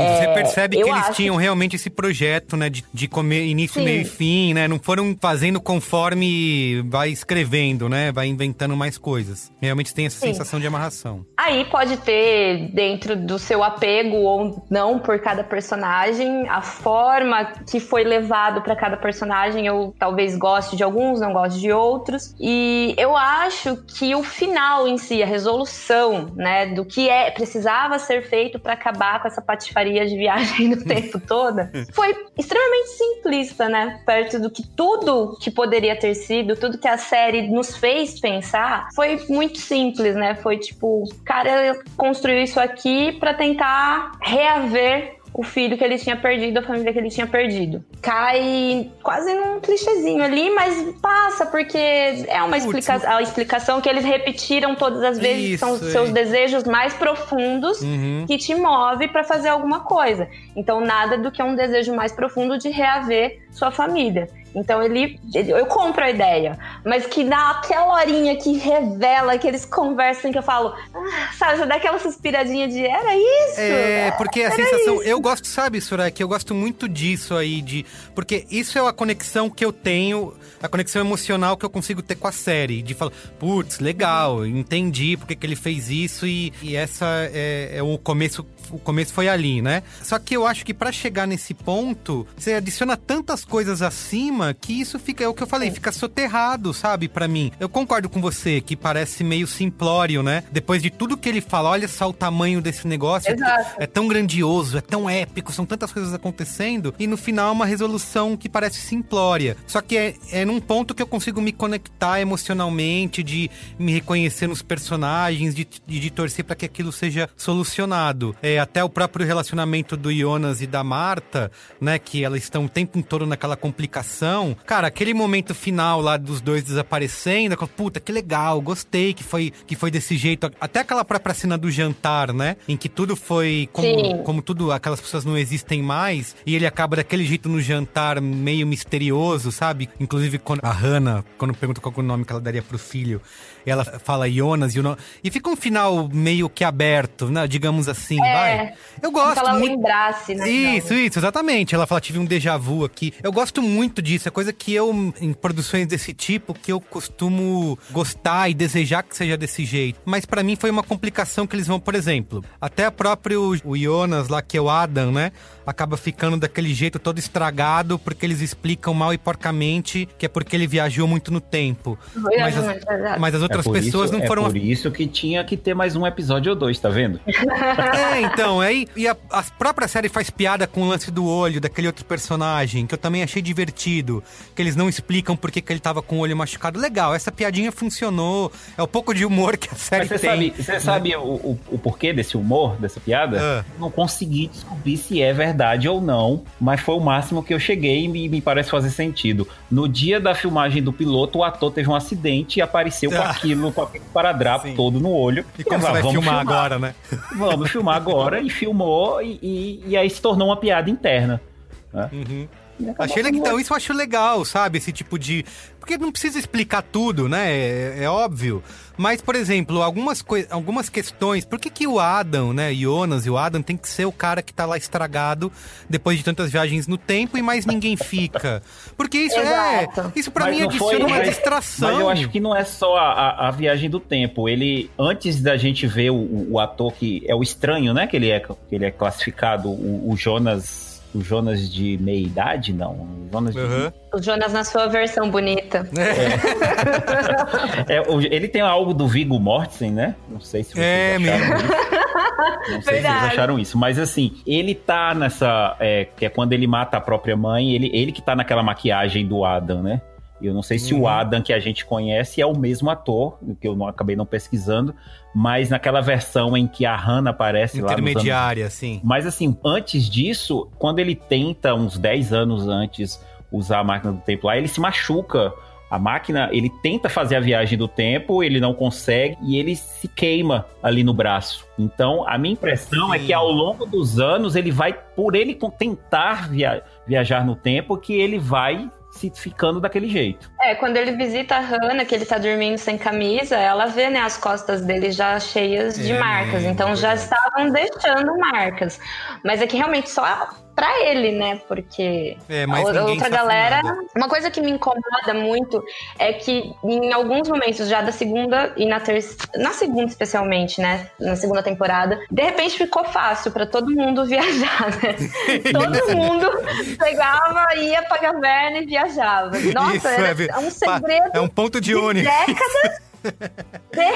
É, você percebe que eles tinham realmente esse projeto, né? De, de comer início, Sim. meio e fim, né? Não foram fazendo conforme vai escrevendo, né? Vai inventando mais coisas. Realmente tem essa Sim. sensação de amarração. Aí pode ter, dentro do seu apego ou não por cada personagem, a forma que foi levado para cada personagem. Eu talvez goste de alguns, não goste de outros. E eu acho que o final em si, a resolução, né, do que é precisava ser feito para acabar com essa patifaria de viagem no tempo toda, foi extremamente simplista, né? Perto do que tudo que poderia ter sido, tudo que a série nos fez pensar, foi muito simples, né? Foi tipo, cara construiu isso aqui para tentar reaver o filho que ele tinha perdido, a família que ele tinha perdido. Cai quase num clichêzinho ali, mas passa, porque é uma explicação, a explicação que eles repetiram todas as vezes, Isso, são os seus desejos mais profundos uhum. que te move para fazer alguma coisa. Então, nada do que um desejo mais profundo de reaver sua família. Então ele, ele, eu compro a ideia, mas que naquela horinha que revela, que eles conversam, que eu falo, ah, sabe, você dá aquela suspiradinha de era isso? É, porque a sensação, isso. eu gosto, sabe, Soraya, eu gosto muito disso aí, de porque isso é a conexão que eu tenho, a conexão emocional que eu consigo ter com a série, de falar, putz, legal, entendi porque que ele fez isso e, e essa é, é o começo o começo foi ali, né? Só que eu acho que para chegar nesse ponto, você adiciona tantas coisas acima que isso fica, é o que eu falei, fica soterrado, sabe, para mim. Eu concordo com você que parece meio simplório, né? Depois de tudo que ele fala, olha só o tamanho desse negócio, Exato. é tão grandioso, é tão épico, são tantas coisas acontecendo e no final é uma resolução que parece simplória. Só que é, é num ponto que eu consigo me conectar emocionalmente, de me reconhecer nos personagens, de, de, de torcer para que aquilo seja solucionado. É, até o próprio relacionamento do Jonas e da Marta, né? Que elas estão o tempo todo naquela complicação. Cara, aquele momento final lá dos dois desaparecendo, puta, que legal, gostei que foi, que foi desse jeito. Até aquela própria cena do jantar, né? Em que tudo foi como, como tudo, aquelas pessoas não existem mais. E ele acaba daquele jeito no jantar, meio misterioso, sabe? Inclusive quando a Hannah, quando pergunta qual é o nome que ela daria pro filho, ela fala Jonas e o nome. E fica um final meio que aberto, né? Digamos assim, é, vai. Eu gosto. ela muito... lembrasse, né? Isso, isso, exatamente. Ela fala, tive um déjà vu aqui. Eu gosto muito disso. É coisa que eu, em produções desse tipo, que eu costumo gostar e desejar que seja desse jeito. Mas para mim foi uma complicação que eles vão, por exemplo, até próprio o Jonas lá, que é o Adam, né? acaba ficando daquele jeito todo estragado, porque eles explicam mal e porcamente que é porque ele viajou muito no tempo. Mas as, mas as outras é pessoas isso, não foram. É por isso que tinha que ter mais um episódio ou dois, tá vendo? é, então, aí e a, a própria série faz piada com o lance do olho daquele outro personagem, que eu também achei divertido. Que eles não explicam por que, que ele tava com o olho machucado. Legal, essa piadinha funcionou. É o pouco de humor que a série mas tem. Sabe, você né? sabe o, o, o, porquê desse humor, dessa piada? Ah. Não consegui descobrir se é verdade ou não, mas foi o máximo que eu cheguei e me, me parece fazer sentido. No dia da filmagem do piloto, o ator teve um acidente e apareceu com ah. Aquilo, com aquele paradrapo Sim. todo no olho. E como você vai filmar, filmar, agora, né? Vamos filmar agora e filmou e, e, e aí se tornou uma piada interna. Né? Uhum. Achei legal, então isso eu acho legal, sabe? Esse tipo de. Porque não precisa explicar tudo, né? É, é óbvio. Mas, por exemplo, algumas, algumas questões. Por que, que o Adam, né? Jonas e o Adam tem que ser o cara que tá lá estragado depois de tantas viagens no tempo e mais ninguém fica? Porque isso é, Exato. é. Isso para mim adiciona foi, uma mas, distração. Mas eu acho que não é só a, a, a, viagem do tempo. Ele, antes da gente ver o, o, ator que é o estranho, né? Que ele é, que ele é classificado, o, o Jonas o Jonas de meia idade, não. O Jonas, uhum. de... o Jonas na sua versão bonita. É. é, ele tem algo do Vigo Mortensen, né? Não sei se vocês é, acharam mesmo. isso. Não sei Verdade. se vocês acharam isso. Mas assim, ele tá nessa. É, que é quando ele mata a própria mãe, ele, ele que tá naquela maquiagem do Adam, né? Eu não sei se uhum. o Adam que a gente conhece é o mesmo ator, que eu não acabei não pesquisando, mas naquela versão em que a Hannah aparece lá. Intermediária, sim. Mas assim, antes disso, quando ele tenta, uns 10 anos antes, usar a máquina do tempo lá, ele se machuca. A máquina, ele tenta fazer a viagem do tempo, ele não consegue e ele se queima ali no braço. Então, a minha impressão Sim. é que ao longo dos anos ele vai, por ele tentar via viajar no tempo, que ele vai se ficando daquele jeito. É, quando ele visita a Hannah, que ele tá dormindo sem camisa, ela vê, né, as costas dele já cheias de é, marcas. Então já estavam deixando marcas. Mas é que realmente só para ele, né? Porque é, a outra galera. Nada. Uma coisa que me incomoda muito é que em alguns momentos já da segunda e na terceira. Na segunda, especialmente, né? Na segunda temporada, de repente ficou fácil para todo mundo viajar, né? todo mundo pegava, ia pra caverna e viajava. Nossa, Isso, é, é um segredo. É um ponto de, de ônibus. Décadas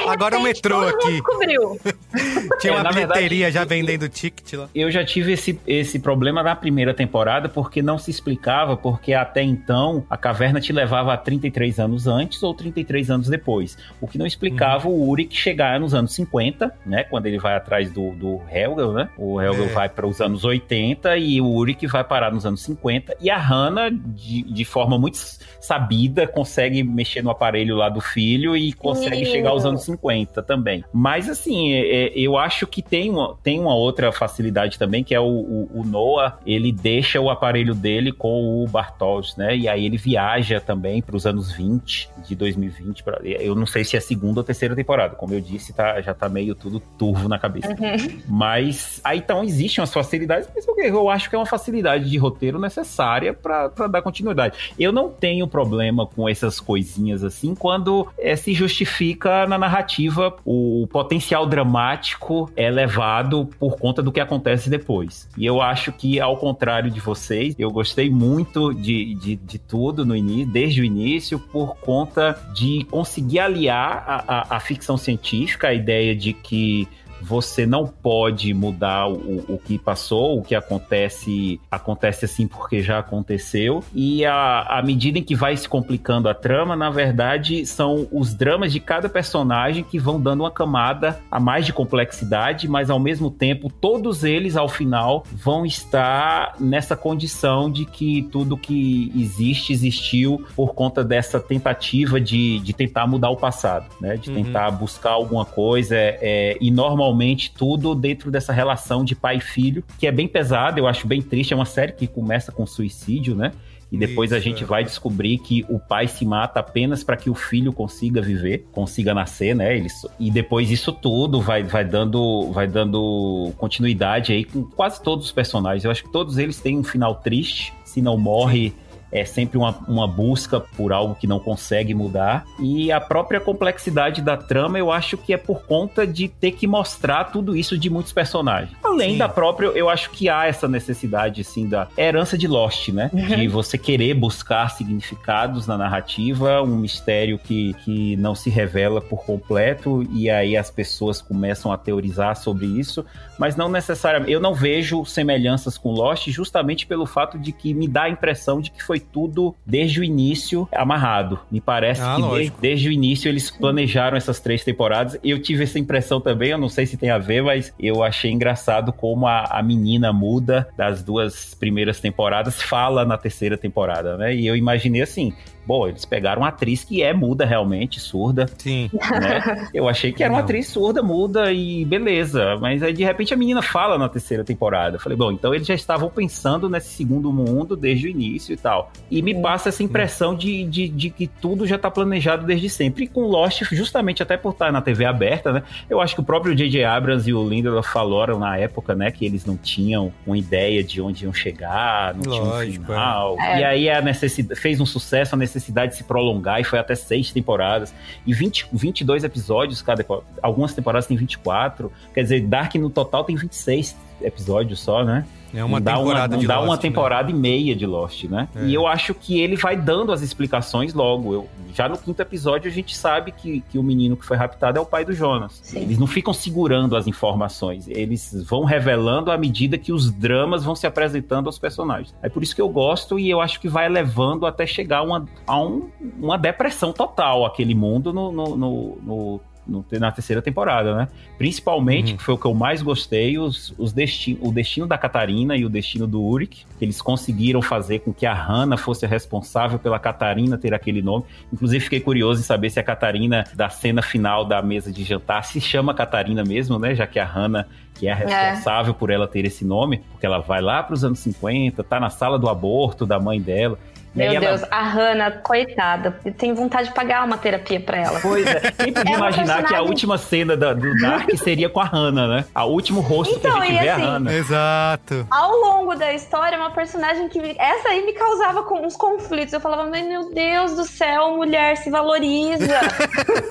Agora o metrô aqui. Descobriu. Tinha uma é, bilheteria já vendendo ticket lá. Eu já tive esse, esse problema na primeira temporada porque não se explicava, porque até então a caverna te levava a 33 anos antes ou 33 anos depois. O que não explicava uhum. o Uric chegar nos anos 50, né? Quando ele vai atrás do, do Helgel, né? O Helgel é. vai para os anos 80 e o Uric vai parar nos anos 50. E a Hannah, de, de forma muito sabida, consegue mexer no aparelho lá do filho e consegue chegar aos anos 50 também. Mas assim, é, é, eu acho que tem uma, tem uma outra facilidade também, que é o, o, o Noah, ele deixa o aparelho dele com o Bartos, né? E aí ele viaja também para os anos 20 de 2020. Pra, eu não sei se é a segunda ou terceira temporada, como eu disse, tá, já tá meio tudo turvo na cabeça. Uhum. Mas aí então existem umas facilidades, mas eu acho que é uma facilidade de roteiro necessária para dar continuidade. Eu não tenho problema com essas coisinhas assim quando é, se justifica justifica na narrativa o potencial dramático é levado por conta do que acontece depois. E eu acho que, ao contrário de vocês, eu gostei muito de, de, de tudo no início, desde o início, por conta de conseguir aliar a, a, a ficção científica, a ideia de que você não pode mudar o, o que passou, o que acontece, acontece assim porque já aconteceu. E a, à medida em que vai se complicando a trama, na verdade, são os dramas de cada personagem que vão dando uma camada a mais de complexidade, mas ao mesmo tempo, todos eles, ao final, vão estar nessa condição de que tudo que existe, existiu por conta dessa tentativa de, de tentar mudar o passado, né? De uhum. tentar buscar alguma coisa. É, e normalmente realmente tudo dentro dessa relação de pai e filho, que é bem pesada, eu acho bem triste. É uma série que começa com suicídio, né? E depois Isso, a gente é. vai descobrir que o pai se mata apenas para que o filho consiga viver, consiga nascer, né? Ele, e depois isso tudo vai, vai, dando, vai dando continuidade aí com quase todos os personagens. Eu acho que todos eles têm um final triste. Se não morre, é sempre uma, uma busca por algo que não consegue mudar. E a própria complexidade da trama, eu acho que é por conta de ter que mostrar tudo isso de muitos personagens. Além Sim. da própria, eu acho que há essa necessidade, assim, da herança de Lost, né? Uhum. De você querer buscar significados na narrativa, um mistério que, que não se revela por completo, e aí as pessoas começam a teorizar sobre isso, mas não necessariamente. Eu não vejo semelhanças com Lost justamente pelo fato de que me dá a impressão de que foi tudo desde o início amarrado. Me parece ah, que desde, desde, o início eles planejaram essas três temporadas. Eu tive essa impressão também, eu não sei se tem a ver, mas eu achei engraçado como a, a menina muda das duas primeiras temporadas fala na terceira temporada, né? E eu imaginei assim, Bom, eles pegaram uma atriz que é muda realmente, surda. Sim. Né? Eu achei que era uma atriz surda, muda e beleza. Mas aí de repente a menina fala na terceira temporada. Eu falei, bom, então eles já estavam pensando nesse segundo mundo desde o início e tal. E me passa essa impressão de, de, de que tudo já está planejado desde sempre. E com Lost, justamente até por estar na TV aberta, né? Eu acho que o próprio J.J. Abrams e o Lindelof falaram na época, né? Que eles não tinham uma ideia de onde iam chegar, não Lógico, tinham um final. É. E aí a necessidade fez um sucesso a necessidade necessidade de se prolongar e foi até seis temporadas. E 20, 22 episódios cada. Algumas temporadas tem 24. Quer dizer, Dark no total tem 26 episódios só, né? É uma não temporada uma, dá Lost, uma né? temporada né? e meia de Lost, né? É. E eu acho que ele vai dando as explicações logo. Eu, já no quinto episódio a gente sabe que, que o menino que foi raptado é o pai do Jonas. Sim. Eles não ficam segurando as informações, eles vão revelando à medida que os dramas vão se apresentando aos personagens. É por isso que eu gosto e eu acho que vai levando até chegar uma, a um, uma depressão total aquele mundo no, no, no, no na terceira temporada, né? Principalmente, uhum. que foi o que eu mais gostei, os, os desti o destino da Catarina e o destino do Uric, que eles conseguiram fazer com que a Hannah fosse a responsável pela Catarina ter aquele nome. Inclusive, fiquei curioso em saber se a Catarina da cena final da mesa de jantar se chama Catarina mesmo, né? Já que a Hannah que é a responsável é. por ela ter esse nome, porque ela vai lá para os anos 50, tá na sala do aborto da mãe dela. Meu Deus, a Hannah, coitada, tem vontade de pagar uma terapia pra ela. Pois é, quem podia é imaginar que a última cena da, do Dark seria com a Hannah, né? A último rosto então, que a gente vê assim, é a Hannah. Exato. Ao longo da história, uma personagem que. Essa aí me causava uns conflitos. Eu falava, meu Deus do céu, mulher, se valoriza.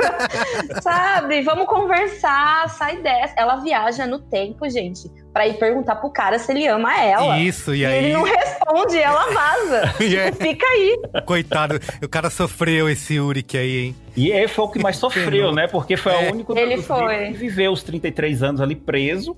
Sabe? Vamos conversar, sai dessa. Ela viaja no tempo, gente para ir perguntar pro cara se ele ama ela. Isso, e, e aí. Ele não responde, ela vaza. yeah. Tipo, fica aí. Coitado, o cara sofreu esse Uric aí, hein? E ele foi o que mais sofreu, né? Porque foi é. o único ele foi. que viveu os 33 anos ali preso.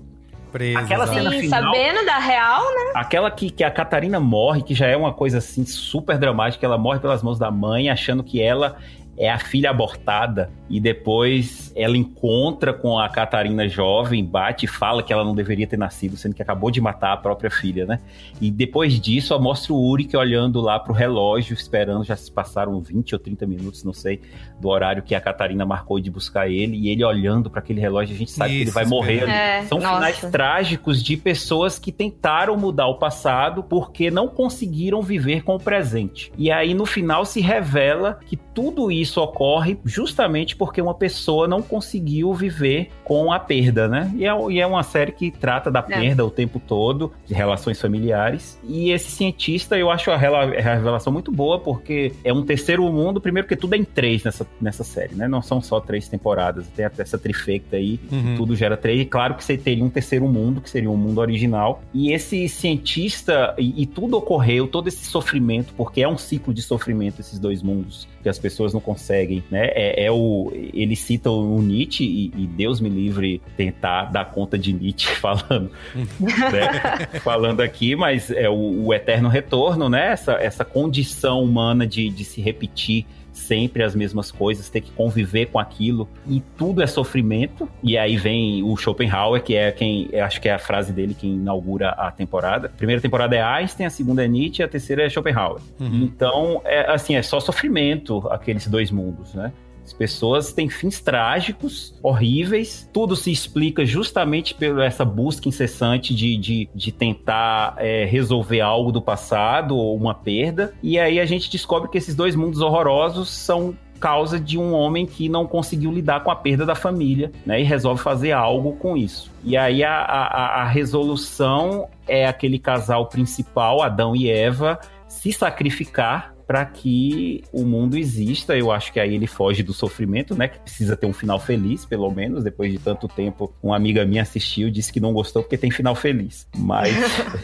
Preso, aquela cena Sim, final, sabendo da real, né? Aquela que, que a Catarina morre, que já é uma coisa assim super dramática, ela morre pelas mãos da mãe, achando que ela é a filha abortada e depois ela encontra com a Catarina jovem, bate e fala que ela não deveria ter nascido, sendo que acabou de matar a própria filha, né? E depois disso, mostra o Uric olhando lá pro relógio, esperando, já se passaram 20 ou 30 minutos, não sei, do horário que a Catarina marcou de buscar ele, e ele olhando para aquele relógio, a gente sabe Isso, que ele vai morrer. É, São nossa. finais trágicos de pessoas que tentaram mudar o passado porque não conseguiram viver com o presente. E aí no final se revela que tudo isso isso ocorre justamente porque uma pessoa não conseguiu viver com a perda, né? E é, e é uma série que trata da é. perda o tempo todo, de relações familiares. E esse cientista, eu acho a, revelação muito boa, porque é um terceiro mundo, primeiro porque tudo é em três nessa, nessa série, né? Não são só três temporadas, tem até essa trifecta aí, uhum. tudo gera três. E claro que você teria um terceiro mundo, que seria um mundo original. E esse cientista, e, e tudo ocorreu, todo esse sofrimento, porque é um ciclo de sofrimento esses dois mundos, que as pessoas não conseguem, né? É, é o, ele cita o Nietzsche e, e, Deus me livre tentar dar conta de Nietzsche falando, né? falando aqui, mas é o, o, eterno retorno, né? Essa, essa condição humana de, de se repetir sempre as mesmas coisas, ter que conviver com aquilo e tudo é sofrimento. E aí vem o Schopenhauer, que é quem, acho que é a frase dele que inaugura a temporada. A primeira temporada é Einstein, a segunda é Nietzsche, a terceira é Schopenhauer. Uhum. Então, é assim, é só sofrimento aqueles dois mundos, né? As pessoas têm fins trágicos, horríveis. Tudo se explica justamente por essa busca incessante de, de, de tentar é, resolver algo do passado ou uma perda. E aí a gente descobre que esses dois mundos horrorosos são causa de um homem que não conseguiu lidar com a perda da família, né? E resolve fazer algo com isso. E aí a, a, a resolução é aquele casal principal, Adão e Eva, se sacrificar para que o mundo exista. Eu acho que aí ele foge do sofrimento, né? Que precisa ter um final feliz, pelo menos. Depois de tanto tempo, uma amiga minha assistiu, disse que não gostou porque tem final feliz. Mas,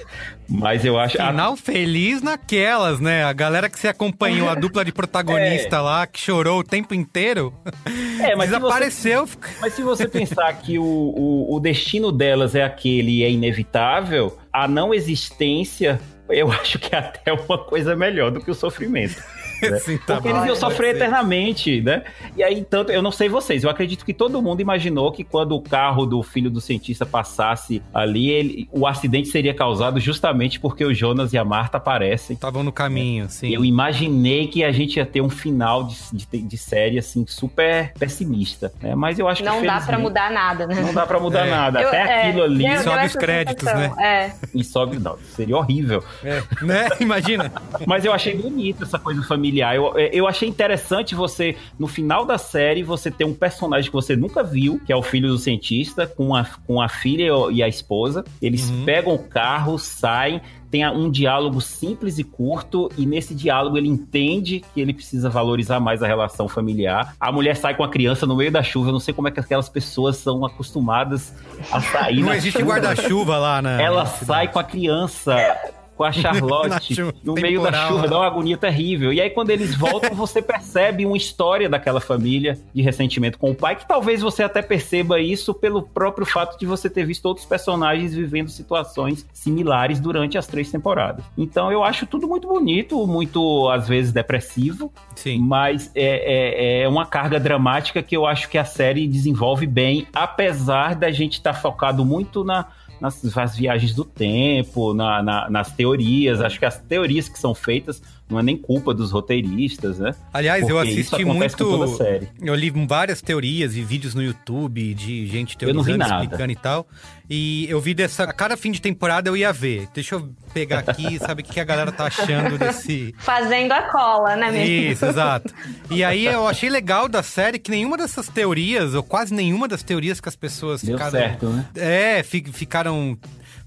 mas eu acho. Final feliz naquelas, né? A galera que se acompanhou, a dupla de protagonista é. lá, que chorou o tempo inteiro. É, mas desapareceu. Se você, mas se você pensar que o, o, o destino delas é aquele e é inevitável, a não existência eu acho que é até uma coisa melhor do que o sofrimento. Né? Sim, tá Porque eles iam sofrer eternamente, né? E aí, tanto, eu não sei vocês, eu acredito que todo mundo imaginou que quando o carro do filho do cientista passasse ali, ele, o acidente seria causado justamente porque o Jonas e a Marta aparecem. Estavam no caminho, né? sim. Eu imaginei que a gente ia ter um final de, de, de série, assim, super pessimista, né? Mas eu acho não que. Não dá pra mudar nada, né? Não dá pra mudar é. nada. Eu, Até é, aquilo ali. E sobe os créditos, sensação. né? É. E sobe. Não, seria horrível. É. Né? Imagina. Mas eu achei bonito essa coisa familiar. Eu, eu achei interessante você, no final da série, você ter um personagem que você nunca viu, que é o filho do cientista, com a, com a filha e a esposa. Eles uhum. pegam o carro, saem, tem um diálogo simples e curto, e nesse diálogo ele entende que ele precisa valorizar mais a relação familiar. A mulher sai com a criança no meio da chuva, eu não sei como é que aquelas pessoas são acostumadas a sair. Não existe guarda-chuva lá, né? Ela sai com a criança com a Charlotte no meio da chuva, dá uma agonia terrível. E aí, quando eles voltam, você percebe uma história daquela família de ressentimento com o pai, que talvez você até perceba isso pelo próprio fato de você ter visto outros personagens vivendo situações similares durante as três temporadas. Então, eu acho tudo muito bonito, muito, às vezes, depressivo, Sim. mas é, é, é uma carga dramática que eu acho que a série desenvolve bem, apesar da gente estar tá focado muito na nas, nas viagens do tempo, na, na, nas teorias. Acho que as teorias que são feitas não é nem culpa dos roteiristas, né? Aliás, Porque eu assisti muito. Eu li várias teorias e vídeos no YouTube de gente teorizando, explicando e tal. E eu vi dessa. A cada fim de temporada eu ia ver. Deixa eu pegar aqui e saber o que a galera tá achando desse. Fazendo a cola, né, mesmo? Isso, exato. E aí eu achei legal da série que nenhuma dessas teorias, ou quase nenhuma das teorias que as pessoas Deu ficaram. Certo, né? É, ficaram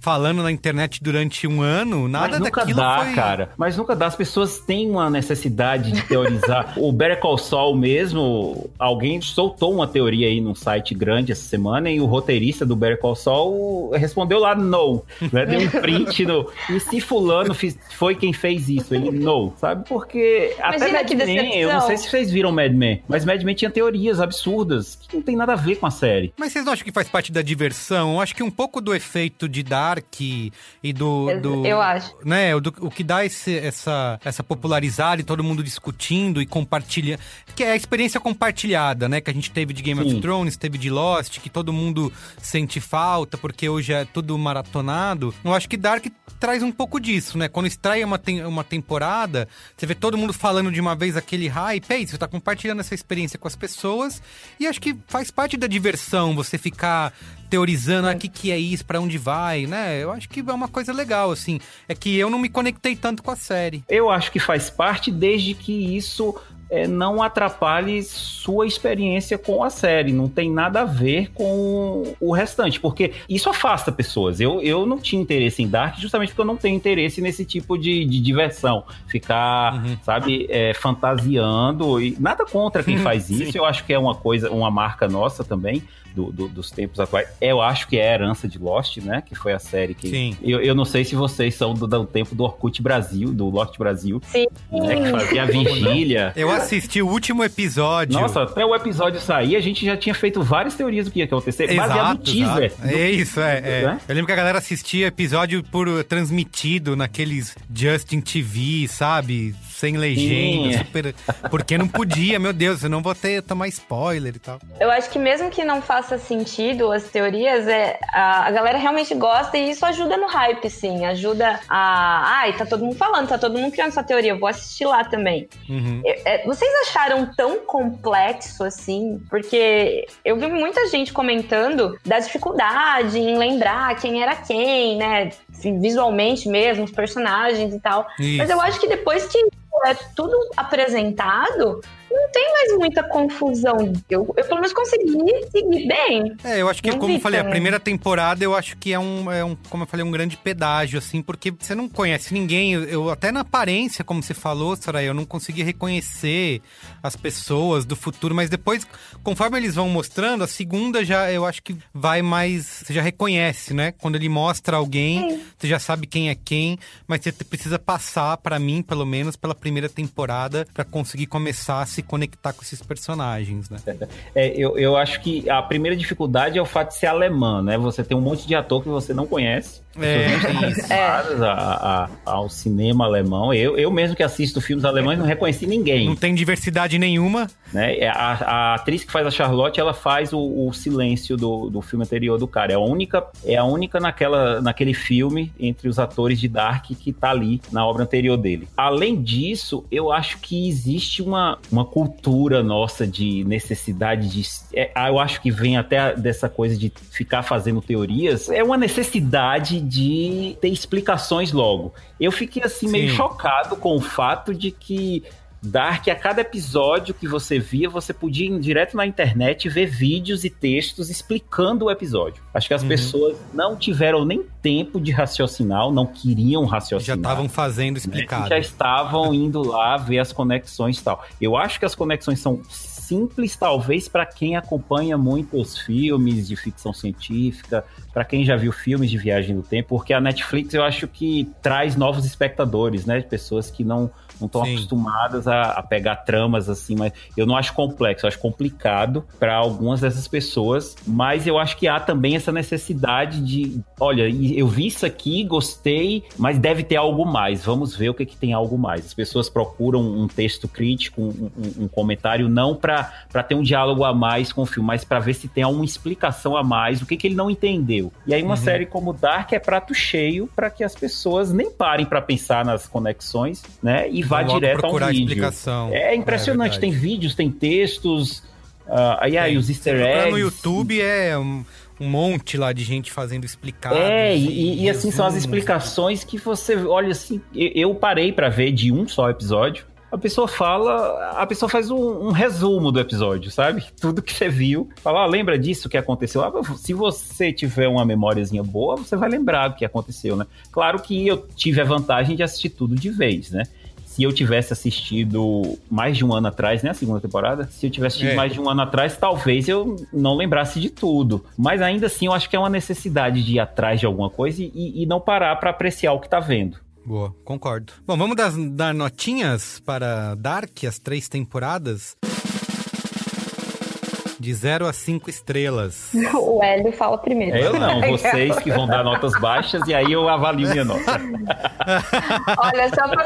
falando na internet durante um ano, nada Mas nunca daquilo dá, foi... cara. Mas nunca dá. As pessoas têm uma necessidade de teorizar. o Better Call Saul mesmo, alguém soltou uma teoria aí num site grande essa semana e o roteirista do Better Call Saul respondeu lá no. Né? Deu um print no... E se fulano foi quem fez isso? Ele não, sabe? Porque até Mad Men, eu não sei se vocês viram Mad Men, mas Mad Men tinha teorias absurdas que não tem nada a ver com a série. Mas vocês não acham que faz parte da diversão? Eu acho que um pouco do efeito de dar Dark e do. do eu acho. Né, o, do, o que dá esse, essa, essa popularizada e todo mundo discutindo e compartilhando. Que é a experiência compartilhada, né? Que a gente teve de Game Sim. of Thrones, teve de Lost, que todo mundo sente falta, porque hoje é tudo maratonado. Eu acho que Dark traz um pouco disso, né? Quando extrai uma, tem, uma temporada, você vê todo mundo falando de uma vez aquele hype, é isso, você tá compartilhando essa experiência com as pessoas. E acho que faz parte da diversão você ficar teorizando aqui ah, que é isso, para onde vai, né? Eu acho que é uma coisa legal, assim. É que eu não me conectei tanto com a série. Eu acho que faz parte desde que isso é, não atrapalhe sua experiência com a série. Não tem nada a ver com o restante, porque isso afasta pessoas. Eu, eu não tinha interesse em Dark justamente porque eu não tenho interesse nesse tipo de, de diversão. Ficar, uhum. sabe, é, fantasiando. E nada contra quem faz isso. eu acho que é uma coisa, uma marca nossa também do, do, dos tempos atuais. Eu acho que é a herança de Lost, né? Que foi a série que. Sim. Eu, eu não sei se vocês são do, do tempo do Orkut Brasil, do Lost Brasil. Sim. Né, que fazia a vigília. Eu assisti o último episódio. Nossa, até o episódio sair, a gente já tinha feito várias teorias do que ia acontecer. Exato, baseado no teaser. Exato. É isso, é. é. Né? Eu lembro que a galera assistia episódio por transmitido naqueles Justin TV, sabe? Sem legenda, super. Porque não podia, meu Deus, eu não vou ter tomar spoiler e tal. Eu acho que mesmo que não faça sentido as teorias, é, a, a galera realmente gosta e isso ajuda no hype, sim. Ajuda a. Ai, tá todo mundo falando, tá todo mundo criando essa teoria, eu vou assistir lá também. Uhum. É, vocês acharam tão complexo assim? Porque eu vi muita gente comentando da dificuldade em lembrar quem era quem, né? Visualmente mesmo, os personagens e tal. Isso. Mas eu acho que depois que é tudo apresentado, não tem mais muita confusão. Eu, eu pelo menos consegui seguir bem. É, eu acho que, não como eu falei, também. a primeira temporada eu acho que é um, é um, como eu falei, um grande pedágio, assim, porque você não conhece ninguém. Eu, eu até na aparência, como você falou, Soraya, eu não consegui reconhecer as pessoas do futuro, mas depois, conforme eles vão mostrando, a segunda já eu acho que vai mais. Você já reconhece, né? Quando ele mostra alguém, Sim. você já sabe quem é quem, mas você precisa passar, para mim, pelo menos, pela primeira temporada, para conseguir começar a se conectar com esses personagens, né? É, eu, eu acho que a primeira dificuldade é o fato de ser alemã, né? Você tem um monte de ator que você não conhece. É, é. A, a, ao cinema alemão. Eu, eu mesmo que assisto filmes alemães não reconheci ninguém. Não tem diversidade nenhuma. Né? É, a, a atriz que faz a Charlotte, ela faz o, o, silêncio do, do filme anterior do cara. É a única, é a única naquela, naquele filme entre os atores de Dark que tá ali na obra anterior dele. Além disso, eu acho que existe uma, uma cultura nossa de necessidade de. É, eu acho que vem até dessa coisa de ficar fazendo teorias. É uma necessidade de ter explicações logo. Eu fiquei assim Sim. meio chocado com o fato de que Dark, a cada episódio que você via, você podia ir direto na internet ver vídeos e textos explicando o episódio. Acho que as uhum. pessoas não tiveram nem tempo de raciocinar, não queriam raciocinar. Já estavam fazendo explicado. Né? Já estavam indo lá ver as conexões e tal. Eu acho que as conexões são simples, talvez, para quem acompanha muito os filmes de ficção científica, para quem já viu filmes de viagem no tempo, porque a Netflix eu acho que traz novos espectadores, né? Pessoas que não não estão acostumadas a, a, pegar tramas assim, mas eu não acho complexo, eu acho complicado para algumas dessas pessoas, mas eu acho que há também essa necessidade de, olha, eu vi isso aqui, gostei, mas deve ter algo mais, vamos ver o que, que tem algo mais. As pessoas procuram um texto crítico, um, um, um comentário, não para ter um diálogo a mais com o filme, mas para ver se tem alguma explicação a mais, o que, que ele não entendeu. E aí uma uhum. série como Dark é prato cheio para que as pessoas nem parem para pensar nas conexões, né? E vá direto ao vídeo. explicação. É impressionante, é tem vídeos, tem textos, uh, aí, aí os easter eggs. no YouTube é um, um, monte lá de gente fazendo explicado. É, e, e assim são as explicações que você olha assim. Eu parei para ver de um só episódio a pessoa fala, a pessoa faz um, um, resumo do episódio, sabe? Tudo que você viu. Fala, ah, lembra disso que aconteceu? Ah, se você tiver uma memóriazinha boa, você vai lembrar do que aconteceu, né? Claro que eu tive a vantagem de assistir tudo de vez, né? Se eu tivesse assistido mais de um ano atrás, né? A segunda temporada. Se eu tivesse assistido é. mais de um ano atrás, talvez eu não lembrasse de tudo. Mas ainda assim, eu acho que é uma necessidade de ir atrás de alguma coisa e, e não parar para apreciar o que tá vendo. Boa, concordo. Bom, vamos dar, dar notinhas para Dark, as três temporadas? De 0 a 5 estrelas. O Hélio fala primeiro. Eu não, vocês que vão dar notas baixas e aí eu avalio minha nota. Olha, só por,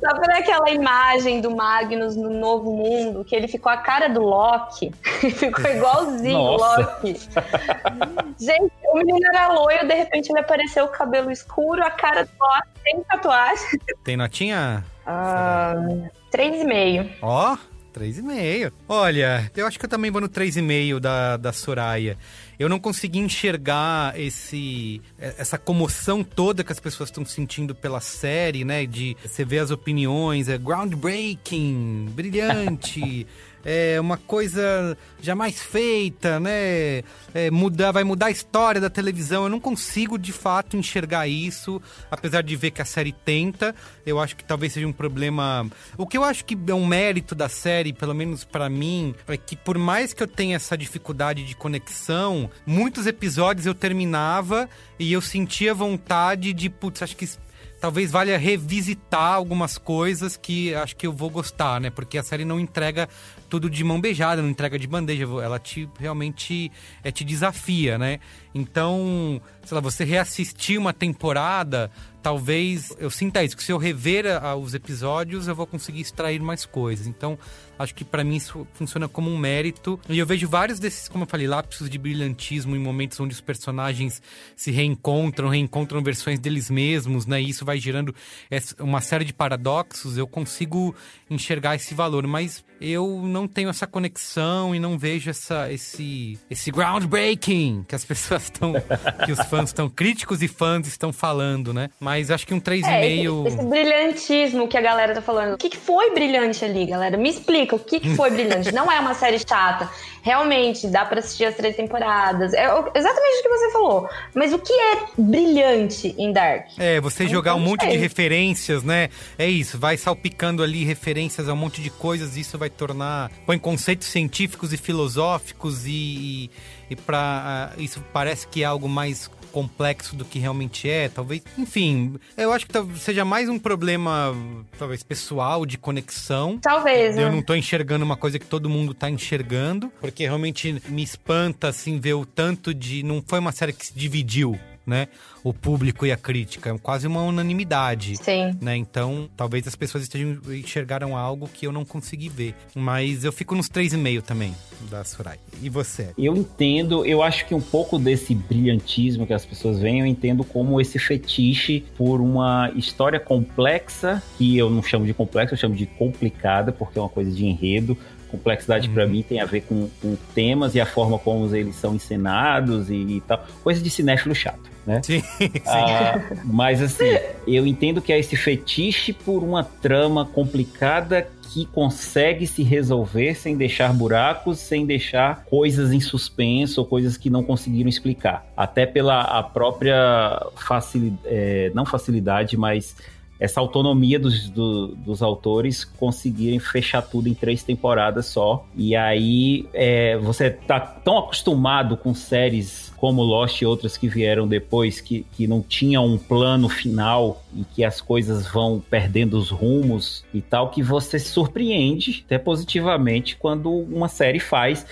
só por aquela imagem do Magnus no Novo Mundo, que ele ficou a cara do Loki. ficou igualzinho o Loki. Gente, o menino era loiro, de repente ele apareceu o cabelo escuro, a cara do Loki, sem tatuagem. Tem notinha? Uh, 3,5. Ó. Oh. 3,5. Olha, eu acho que eu também vou no 3,5 da, da Soraya. Eu não consegui enxergar esse essa comoção toda que as pessoas estão sentindo pela série, né? De você ver as opiniões, é groundbreaking, brilhante. é uma coisa jamais feita, né? É, vai mudar a história da televisão. Eu não consigo de fato enxergar isso, apesar de ver que a série tenta. Eu acho que talvez seja um problema. O que eu acho que é um mérito da série, pelo menos para mim, é que por mais que eu tenha essa dificuldade de conexão, muitos episódios eu terminava e eu sentia vontade de, putz, acho que talvez valha revisitar algumas coisas que acho que eu vou gostar, né? Porque a série não entrega tudo de mão beijada, não entrega de bandeja, ela te realmente é, te desafia, né? Então, sei lá, você reassistir uma temporada, talvez eu sinta isso, que se eu rever os episódios, eu vou conseguir extrair mais coisas. Então, acho que para mim isso funciona como um mérito. E eu vejo vários desses, como eu falei, lapsos de brilhantismo em momentos onde os personagens se reencontram, reencontram versões deles mesmos, né? E isso vai gerando uma série de paradoxos. Eu consigo enxergar esse valor, mas eu não tenho essa conexão e não vejo essa, esse, esse groundbreaking que as pessoas estão, que os fãs estão, críticos e fãs estão falando, né? Mas acho que um 3,5... É, esse, esse brilhantismo que a galera tá falando. O que, que foi brilhante ali, galera? Me explica, o que, que foi brilhante? não é uma série chata. Realmente, dá para assistir as três temporadas. É exatamente o que você falou. Mas o que é brilhante em Dark? É, você jogar um monte de referências, né? É isso, vai salpicando ali referências a um monte de coisas, isso vai tornar. põe conceitos científicos e filosóficos e, e, e para uh, isso parece que é algo mais complexo do que realmente é, talvez. Enfim, eu acho que seja mais um problema, talvez, pessoal, de conexão. Talvez. Eu né? não tô enxergando uma coisa que todo mundo tá enxergando, porque realmente me espanta, assim, ver o tanto de. Não foi uma série que se dividiu né? O público e a crítica. É quase uma unanimidade. Sim. Né? Então, talvez as pessoas estejam, enxergaram algo que eu não consegui ver. Mas eu fico nos 3,5 também da Surai. E você? Eu entendo, eu acho que um pouco desse brilhantismo que as pessoas veem, eu entendo como esse fetiche por uma história complexa, que eu não chamo de complexa, eu chamo de complicada, porque é uma coisa de enredo, Complexidade uhum. para mim tem a ver com, com, temas e a forma como eles são encenados e, e tal. Coisa de cinéfilo chato, né? Sim, sim. Ah, mas assim, eu entendo que é esse fetiche por uma trama complicada que consegue se resolver sem deixar buracos, sem deixar coisas em suspenso ou coisas que não conseguiram explicar. Até pela a própria facilidade, é, não facilidade, mas essa autonomia dos, do, dos autores conseguirem fechar tudo em três temporadas só. E aí é, você tá tão acostumado com séries como Lost e outras que vieram depois, que, que não tinham um plano final e que as coisas vão perdendo os rumos e tal, que você se surpreende até positivamente quando uma série faz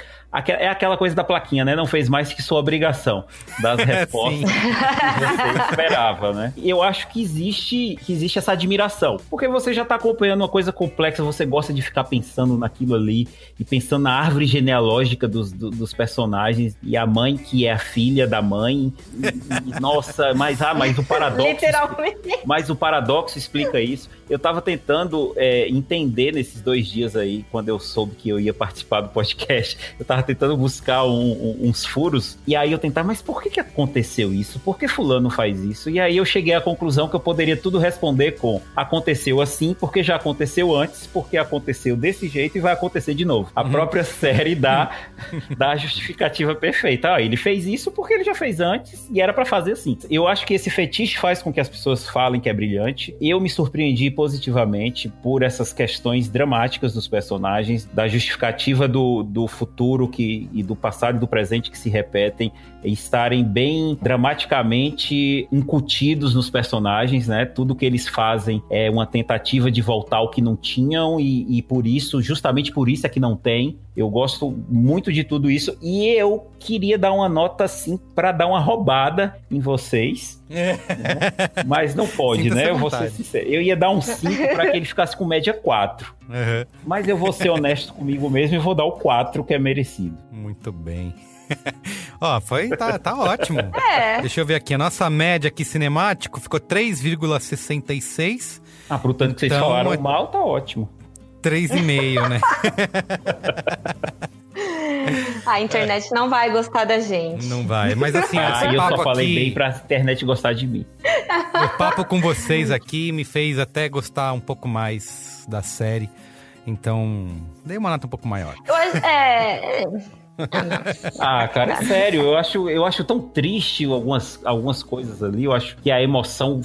É aquela coisa da plaquinha, né? Não fez mais que sua obrigação das respostas que você esperava, né? Eu acho que existe, que existe essa admiração. Porque você já tá acompanhando uma coisa complexa, você gosta de ficar pensando naquilo ali e pensando na árvore genealógica dos, dos personagens e a mãe que é a filha da mãe. E, e, nossa, mas ah, mas o paradoxo. Literalmente. Mas o paradoxo explica isso. Eu tava tentando é, entender nesses dois dias aí, quando eu soube que eu ia participar do podcast, eu tava tentando buscar um, um, uns furos, e aí eu tentava, mas por que que aconteceu isso? Por que fulano faz isso? E aí eu cheguei à conclusão que eu poderia tudo responder com aconteceu assim, porque já aconteceu antes, porque aconteceu desse jeito e vai acontecer de novo. A uhum. própria série dá, dá a justificativa perfeita. Ah, ele fez isso porque ele já fez antes e era para fazer assim. Eu acho que esse fetiche faz com que as pessoas falem que é brilhante. Eu me surpreendi positivamente por essas questões dramáticas dos personagens, da justificativa do, do futuro que, e do passado e do presente que se repetem, estarem bem dramaticamente incutidos nos personagens, né? Tudo que eles fazem é uma tentativa de voltar ao que não tinham, e, e por isso, justamente por isso é que não tem. Eu gosto muito de tudo isso e eu queria dar uma nota assim para dar uma roubada em vocês. É. Né? Mas não pode, né? Eu vou ser sincero. Eu ia dar um 5 para que ele ficasse com média 4. Uhum. Mas eu vou ser honesto comigo mesmo e vou dar o 4 que é merecido. Muito bem. Ó, foi, tá, tá ótimo. É. Deixa eu ver aqui, a nossa média aqui cinemático ficou 3,66. Ah, pro tanto que vocês então, falaram mal, tá ótimo. 3,5, né? A internet não vai gostar da gente. Não vai, mas assim, ah, eu só falei aqui, bem pra internet gostar de mim. O papo com vocês aqui me fez até gostar um pouco mais da série. Então, dei uma nota um pouco maior. Eu, é, ah, cara, é sério, eu acho, eu acho tão triste algumas, algumas coisas ali. Eu acho que a emoção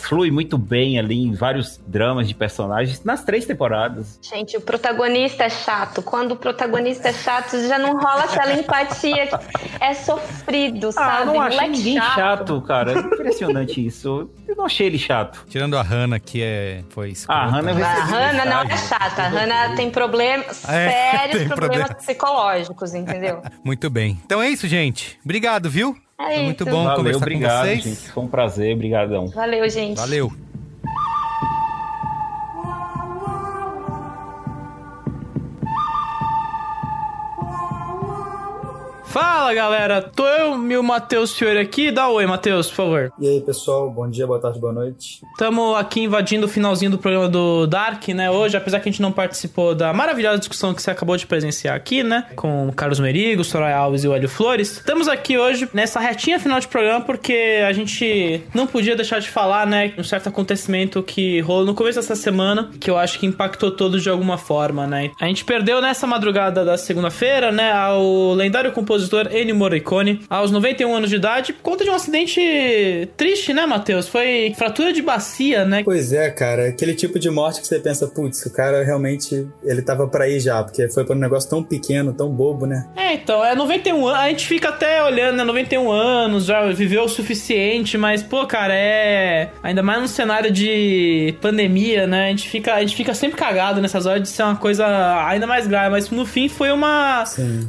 flui muito bem ali em vários dramas de personagens nas três temporadas. Gente, o protagonista é chato. Quando o protagonista é chato, já não rola aquela empatia. É sofrido, ah, sabe? Ah, não achei ninguém chato. chato, cara. É impressionante isso. Eu não achei ele chato. Tirando a Hannah, que é... foi Ah, a Hannah, a Hannah não é chata. A Hannah tem problemas, é, sérios tem problemas problema. psicológicos, entendeu? Muito bem. Então é isso, gente. Obrigado, viu? É Foi muito bom Valeu, conversar obrigado, com vocês. Gente. Foi um prazer, obrigadão. Valeu, gente. Valeu. Fala galera, tô eu e o Matheus Fiore aqui. Dá oi, Matheus, por favor. E aí, pessoal, bom dia, boa tarde, boa noite. Estamos aqui invadindo o finalzinho do programa do Dark, né? Hoje, apesar que a gente não participou da maravilhosa discussão que você acabou de presenciar aqui, né? Com o Carlos Merigo, Soraya Alves e o Hélio Flores. Estamos aqui hoje nessa retinha final de programa porque a gente não podia deixar de falar, né? Um certo acontecimento que rolou no começo dessa semana que eu acho que impactou todos de alguma forma, né? A gente perdeu nessa madrugada da segunda-feira, né? Ao lendário compositor compositor Ennio Morricone, aos 91 anos de idade, por conta de um acidente triste, né, Matheus? Foi fratura de bacia, né? Pois é, cara. Aquele tipo de morte que você pensa, putz, o cara realmente, ele tava para ir já, porque foi por um negócio tão pequeno, tão bobo, né? É, então, é 91 anos, a gente fica até olhando, né, 91 anos, já viveu o suficiente, mas, pô, cara, é... Ainda mais num cenário de pandemia, né, a gente fica, a gente fica sempre cagado nessas horas de ser uma coisa ainda mais grave, mas no fim foi uma,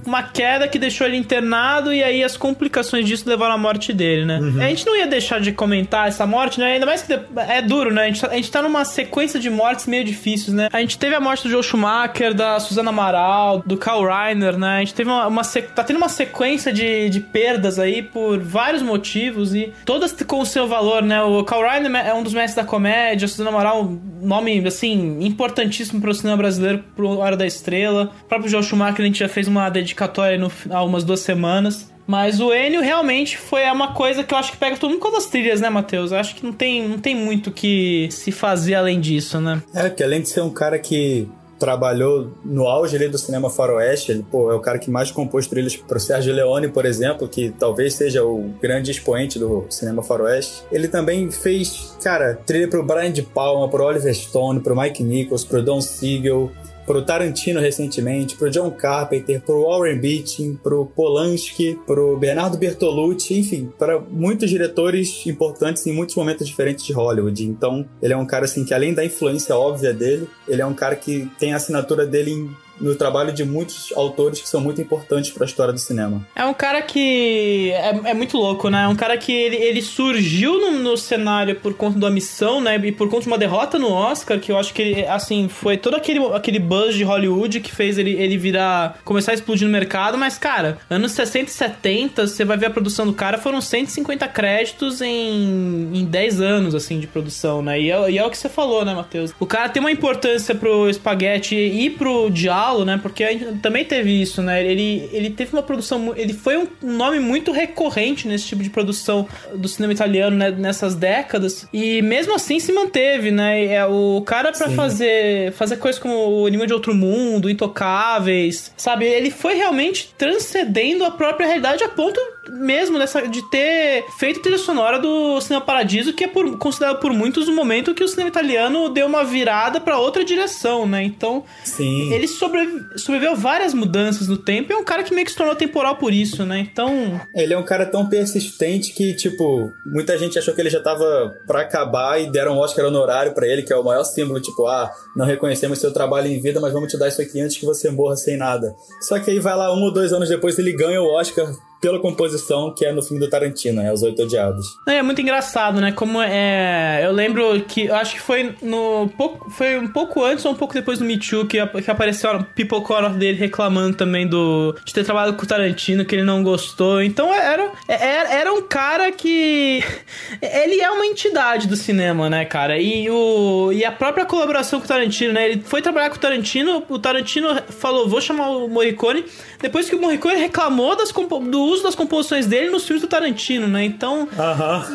uma queda que deixou ele internado e aí as complicações disso levaram à morte dele, né? Uhum. A gente não ia deixar de comentar essa morte, né? Ainda mais que é duro, né? A gente, tá, a gente tá numa sequência de mortes meio difíceis, né? A gente teve a morte do Joe Schumacher, da Susana Amaral, do Carl Reiner, né? A gente teve uma, uma tá tendo uma sequência de, de perdas aí por vários motivos e todas com o seu valor, né? O Carl Reiner é um dos mestres da comédia, a Susana Amaral, um nome, assim, importantíssimo para o cinema brasileiro, pro Hora da Estrela. O próprio Joe Schumacher, a gente já fez uma dedicatória no, há umas duas semanas. Mas o Enio realmente foi uma coisa que eu acho que pega todo mundo com as trilhas, né, Matheus? Eu acho que não tem, não tem muito que se fazer além disso, né? É, que além de ser um cara que trabalhou no auge ali do cinema faroeste, ele, pô, é o cara que mais compôs trilhas pro Sérgio Leone, por exemplo, que talvez seja o grande expoente do cinema faroeste. Ele também fez, cara, trilha pro Brian de Palma, pro Oliver Stone, pro Mike Nichols, pro Don Siegel, pro Tarantino recentemente, pro John Carpenter, pro Warren Beatty, pro Polanski, pro Bernardo Bertolucci, enfim, para muitos diretores importantes em muitos momentos diferentes de Hollywood. Então, ele é um cara assim que além da influência óbvia dele, ele é um cara que tem a assinatura dele em no trabalho de muitos autores que são muito importantes para a história do cinema. É um cara que é, é muito louco, né? É um cara que ele, ele surgiu no, no, cenário por conta da missão, né? E por conta de uma derrota no Oscar, que eu acho que ele, assim, foi todo aquele, aquele buzz de Hollywood que fez ele, ele virar, começar a explodir no mercado, mas, cara, anos 60 e 70, você vai ver a produção do cara, foram 150 créditos em, em 10 anos, assim, de produção, né? E é, e é o que você falou, né, Matheus? O cara tem uma importância pro espaguete e pro diálogo, né? Porque a gente também teve isso, né? Ele, ele teve uma produção, ele foi um nome muito recorrente nesse tipo de produção do cinema italiano né, nessas décadas, e mesmo assim se manteve, né? É o cara para fazer fazer coisas como o Enigma de Outro Mundo, Intocáveis, sabe? Ele foi realmente transcendendo a própria realidade a ponto mesmo dessa, de ter feito trilha sonora do Cinema Paradiso, que é por, considerado por muitos o momento que o cinema italiano deu uma virada para outra direção, né? Então, Sim. ele sobrevi sobreviveu várias mudanças no tempo e é um cara que meio que se tornou temporal por isso, né? Então. Ele é um cara tão persistente que, tipo, muita gente achou que ele já tava pra acabar e deram um Oscar honorário para ele, que é o maior símbolo, tipo, ah, não reconhecemos seu trabalho em vida, mas vamos te dar isso aqui antes que você morra sem nada. Só que aí vai lá um ou dois anos depois ele ganha o Oscar pela composição que é no filme do Tarantino, né? Os Oito Odiados. É muito engraçado, né? Como é. Eu lembro que. Acho que foi no. Foi um pouco antes ou um pouco depois do Me Too que, que apareceu a pipocora dele reclamando também do. de ter trabalhado com o Tarantino, que ele não gostou. Então era. Era, era um cara que. Ele é uma entidade do cinema, né, cara? E, o, e a própria colaboração com o Tarantino, né? Ele foi trabalhar com o Tarantino, o Tarantino falou: vou chamar o Morricone. Depois que o Morricone reclamou das, do uso das composições dele nos filmes do Tarantino, né? Então.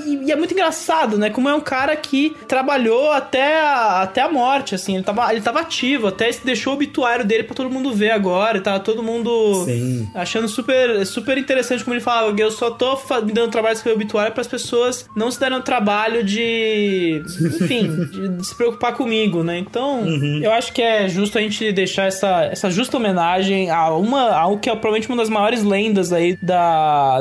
E, e, é muito engraçado, né? Como é um cara que trabalhou até a, até a morte, assim. Ele tava, ele tava ativo, até deixou o obituário dele para todo mundo ver agora. E tava todo mundo Sim. achando super, super interessante como ele falava. Eu só tô me dando trabalho de escrever obituário para as pessoas não se darem o trabalho de. Enfim, de, se preocupar comigo, né? Então, uhum. eu acho que é justo a gente deixar essa, essa justa homenagem a uma. a o que é provavelmente uma das maiores lendas aí da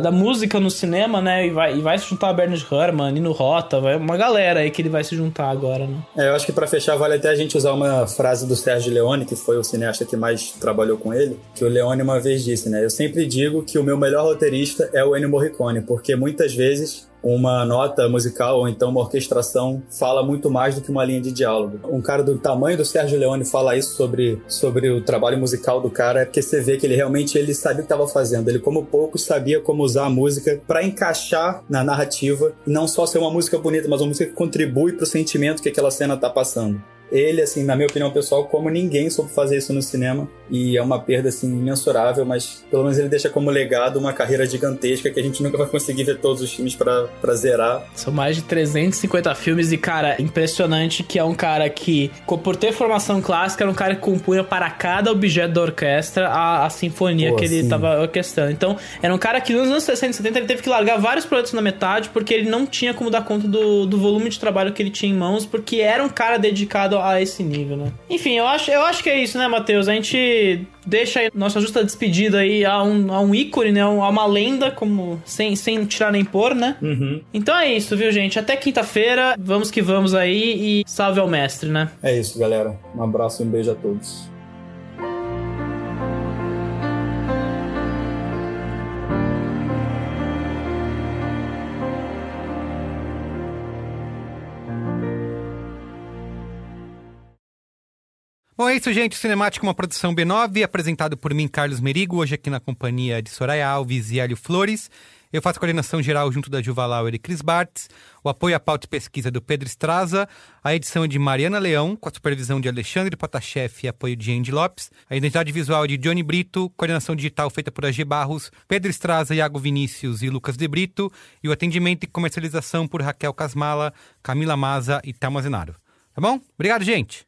da, música no cinema, né? E vai, e vai se juntar a Bernard Herrmann, Nino Rota, vai uma galera aí que ele vai se juntar agora, né? É, eu acho que para fechar vale até a gente usar uma frase do Sérgio Leone, que foi o cineasta que mais trabalhou com ele, que o Leone uma vez disse, né? Eu sempre digo que o meu melhor roteirista é o Ennio Morricone, porque muitas vezes uma nota musical ou então uma orquestração fala muito mais do que uma linha de diálogo. Um cara do tamanho do Sérgio Leone fala isso sobre, sobre o trabalho musical do cara, é porque você vê que ele realmente ele sabia o que estava fazendo. Ele, como poucos, sabia como usar a música para encaixar na narrativa não só ser uma música bonita, mas uma música que contribui para o sentimento que aquela cena está passando ele, assim, na minha opinião pessoal, como ninguém soube fazer isso no cinema. E é uma perda, assim, imensurável, mas pelo menos ele deixa como legado uma carreira gigantesca que a gente nunca vai conseguir ver todos os filmes para zerar. São mais de 350 filmes e, cara, impressionante que é um cara que, por ter formação clássica, era um cara que compunha para cada objeto da orquestra a, a sinfonia Pô, que ele estava orquestrando. Então, era um cara que nos anos 60 e 70 ele teve que largar vários projetos na metade porque ele não tinha como dar conta do, do volume de trabalho que ele tinha em mãos, porque era um cara dedicado a esse nível, né? Enfim, eu acho, eu acho que é isso, né, Matheus? A gente deixa aí nossa justa despedida aí a um, a um ícone, né? A uma lenda, como sem, sem tirar nem pôr, né? Uhum. Então é isso, viu, gente? Até quinta-feira, vamos que vamos aí e salve ao mestre, né? É isso, galera. Um abraço e um beijo a todos. Bom, é isso, gente. Cinemático, uma produção B9, apresentado por mim, Carlos Merigo, hoje aqui na companhia de Soraya Alves e Hélio Flores. Eu faço coordenação geral junto da Juva Lauer e Cris Bartz, o apoio à pauta e pesquisa do Pedro Estraza, a edição é de Mariana Leão, com a supervisão de Alexandre Potashev e apoio de Andy Lopes, a identidade visual de Johnny Brito, coordenação digital feita por AG Barros, Pedro Estraza, Iago Vinícius e Lucas de Brito, e o atendimento e comercialização por Raquel Casmala, Camila Maza e Thelma Zenaro. Tá bom? Obrigado, gente!